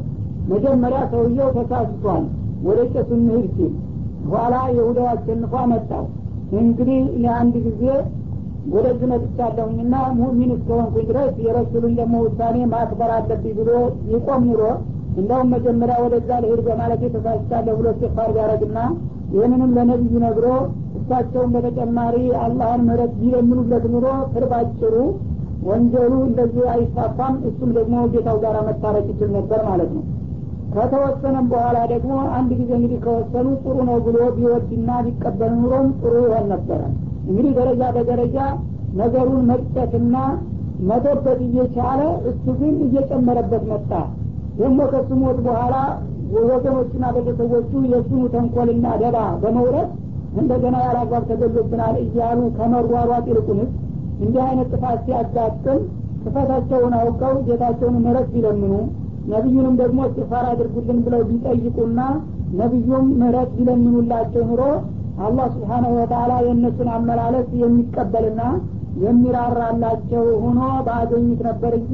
መጀመሪያ ሰውየው ተሳስቷል ወደ ቄሱ እንሂድ ሲል። ኋላ የሁዳው አሸንፎ መጣው እንግዲህ ለአንድ ጊዜ ወደዚህ መጥቻለሁኝና ሙእሚን እስከሆንኩኝ ድረስ የረሱሉን ደግሞ ውሳኔ ማክበር አለብኝ ብሎ ይቆም ኑሮ እንደውም መጀመሪያ ወደዛ ልሄድ በማለት ተሳስቻለሁ ብሎ ስፋር ቢያደረግና ይህንንም ለነቢዩ ነግሮ እሳቸውን በተጨማሪ አላህን ምህረት ቢለምኑለት ኑሮ ትርባጭሩ ወንጀሉ እንደዚህ አይስፋፋም እሱም ደግሞ ጌታው ጋር መታረቅ ይችል ነበር ማለት ነው። ከተወሰነም በኋላ ደግሞ አንድ ጊዜ እንግዲህ ከወሰኑ ጥሩ ነው ብሎ ቢወድና ቢቀበል ኑሮም ጥሩ ይሆን ነበረ። እንግዲህ ደረጃ በደረጃ ነገሩን መቅጨትና መቶበት እየቻለ እሱ ግን እየጨመረበት መጣ ደግሞ ከሱ ሞት በኋላ ወገኖቹና ቤተሰቦቹ የእሱኑ ተንኮልና ደባ በመውረድ እንደገና ያላግባብ ተገሎብናል እያሉ ከመሯሯጥ ይልቁንስ እንዲህ አይነት ጥፋት ሲያጋጥም ጥፋታቸውን አውቀው ጌታቸውን ምህረት ቢለምኑ ነቢዩንም ደግሞ እስትፋር አድርጉልን ብለው ቢጠይቁና ነቢዩም ምህረት ቢለምኑላቸው ኑሮ አላህ ስብሓናሁ ወተላ የእነሱን አመላለስ የሚቀበልና የሚራራላቸው ሆኖ ባገኙት ነበር እንጂ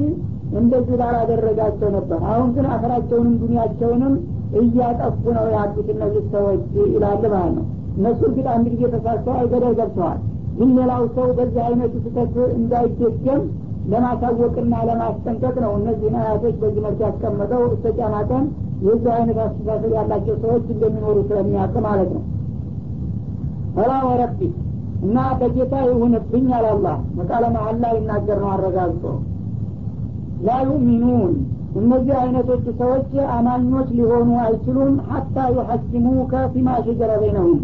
እንደዚህ ባላደረጋቸው ነበር። አሁን ግን አፈራቸውንም ዱኒያቸውንም እያጠፉ ነው ያሉት እነዚህ ሰዎች ይላል ማለት ነው። እነሱ እርግጥ አንድ ጊዜ ተሳስተዋል ገደል ገብተዋል። ግን ሌላው ሰው በዚህ አይነቱ ስህተት እንዳይደገም ለማሳወቅና ለማስጠንቀቅ ነው እነዚህን አያቶች በዚህ መልክ ያስቀመጠው። እስተጫማ ቀን የዚህ አይነት አስተሳሰብ ያላቸው ሰዎች እንደሚኖሩ ስለሚያውቅ ማለት ነው። ፈላ ወረቢ እና በጌታ ይሁንብኝ አላላ መቃለ መሀላ ይናገር ነው አረጋግጦ ላ ዩሚኑን እነዚህ አይነቶቹ ሰዎች አማኞች ሊሆኑ አይችሉም ሀታ ዩሐኪሙከ ፊማ ሸጀረ በይነሁም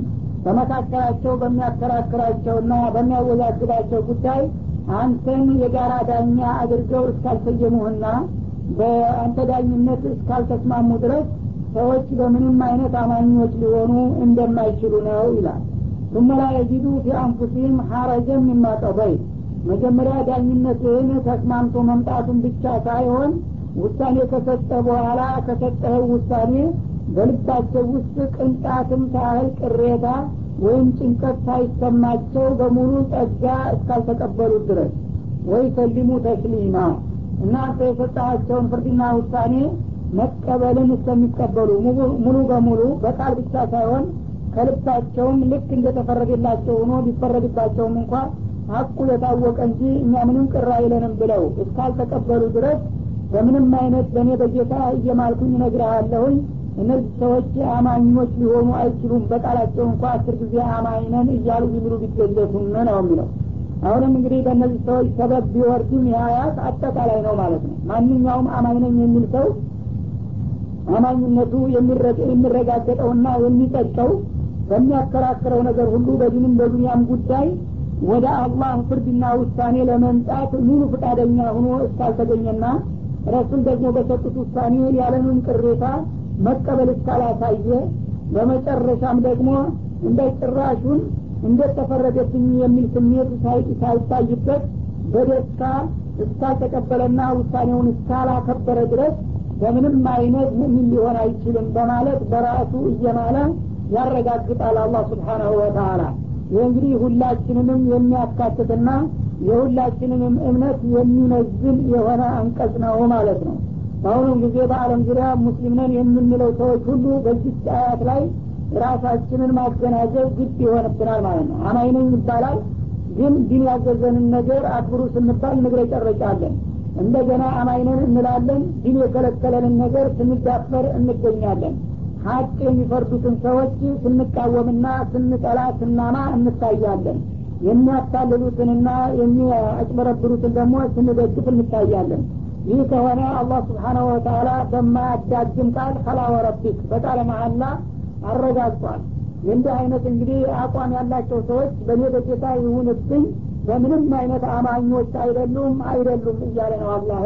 በመካከላቸው በሚያከራክራቸውና በሚያወዛግባቸው ጉዳይ አንተን የጋራ ዳኛ አድርገው እስካልሰየሙህና በአንተ ዳኝነት እስካልተስማሙ ድረስ ሰዎች በምንም አይነት አማኞች ሊሆኑ እንደማይችሉ ነው ይላል ثم لا يجدوا في أنفسهم حرجا مما قضيت መጀመሪያ ዳኝነትህን ተስማምቶ መምጣቱን ብቻ ሳይሆን ውሳኔ ከሰጠ በኋላ ከሰጠኸው ውሳኔ በልባቸው ውስጥ ቅንጣትም ሳህል ቅሬታ ወይም ጭንቀት ሳይሰማቸው በሙሉ ጸጋ እስካልተቀበሉት ድረስ ወይ ሰሊሙ ተስሊማ። እናንተ የሰጣቸውን ፍርድና ውሳኔ መቀበልን እስከሚቀበሉ ሙሉ በሙሉ በቃል ብቻ ሳይሆን ከልባቸውም ልክ እንደተፈረደላቸው ሆኖ ቢፈረድባቸውም እንኳ ሀቁ የታወቀ እንጂ እኛ ምንም ቅር አይለንም ብለው እስካልተቀበሉ ድረስ በምንም አይነት በእኔ በጌታ እየማልኩኝ ነግረሃለሁኝ እነዚህ ሰዎች አማኞች ሊሆኑ አይችሉም። በቃላቸው እንኳ አስር ጊዜ አማኝነን እያሉ ቢምሉ ቢገለቱም ነው የሚለው። አሁንም እንግዲህ በእነዚህ ሰዎች ሰበብ ቢወርድም የአያት አጠቃላይ ነው ማለት ነው። ማንኛውም አማኝነኝ የሚል ሰው አማኝነቱ የሚረጋገጠውና የሚጸድቀው በሚያከራክረው ነገር ሁሉ በዲንም በዱንያም ጉዳይ ወደ አላህ ፍርድና ውሳኔ ለመምጣት ሙሉ ፍቃደኛ ሆኖ እስካልተገኘና ረሱል ደግሞ በሰጡት ውሳኔ ያለንን ቅሬታ መቀበል እስካላሳየ በመጨረሻም ደግሞ እንደ ጭራሹን እንዴት ተፈረደብኝ የሚል ስሜት ሳይታይበት በደስታ እስካልተቀበለና ውሳኔውን እስካላከበረ ድረስ በምንም አይነት ሙእሚን ሊሆን አይችልም በማለት በራሱ እየማለ ያረጋግጣል አላህ ስብሓናሁ ወተአላ ይህ እንግዲህ ሁላችንንም የሚያካትትና የሁላችንንም እምነት የሚመዝን የሆነ አንቀጽ ነው ማለት ነው። በአሁኑም ጊዜ በአለም ዙሪያ ሙስሊም ነን የምንለው ሰዎች ሁሉ በዚህ አያት ላይ ራሳችንን ማገናዘብ ግድ ይሆንብናል ማለት ነው። አማኝ ነኝ ይባላል ግን ዲን ያዘዘንን ነገር አክብሩ ስንባል እንግረጨረጫለን እንደገና አማይነን እንላለን ዲን የከለከለንን ነገር ስንዳፈር እንገኛለን ሀቅ የሚፈርዱትን ሰዎች ስንቃወምና ስንጠላ ስናማ እንታያለን። የሚያታልሉትንና የሚያጭበረብሩትን ደግሞ ስንደግፍ እንታያለን። ይህ ከሆነ አላህ ስብሓናሁ ወተላ በማያዳግም ቃል ከላ ወረቢክ በቃለ መሀላ አረጋግጧል። የእንዲህ አይነት እንግዲህ አቋም ያላቸው ሰዎች በእኔ በጌታ ይሁንብኝ በምንም አይነት አማኞች አይደሉም አይደሉም እያለ ነው አላህ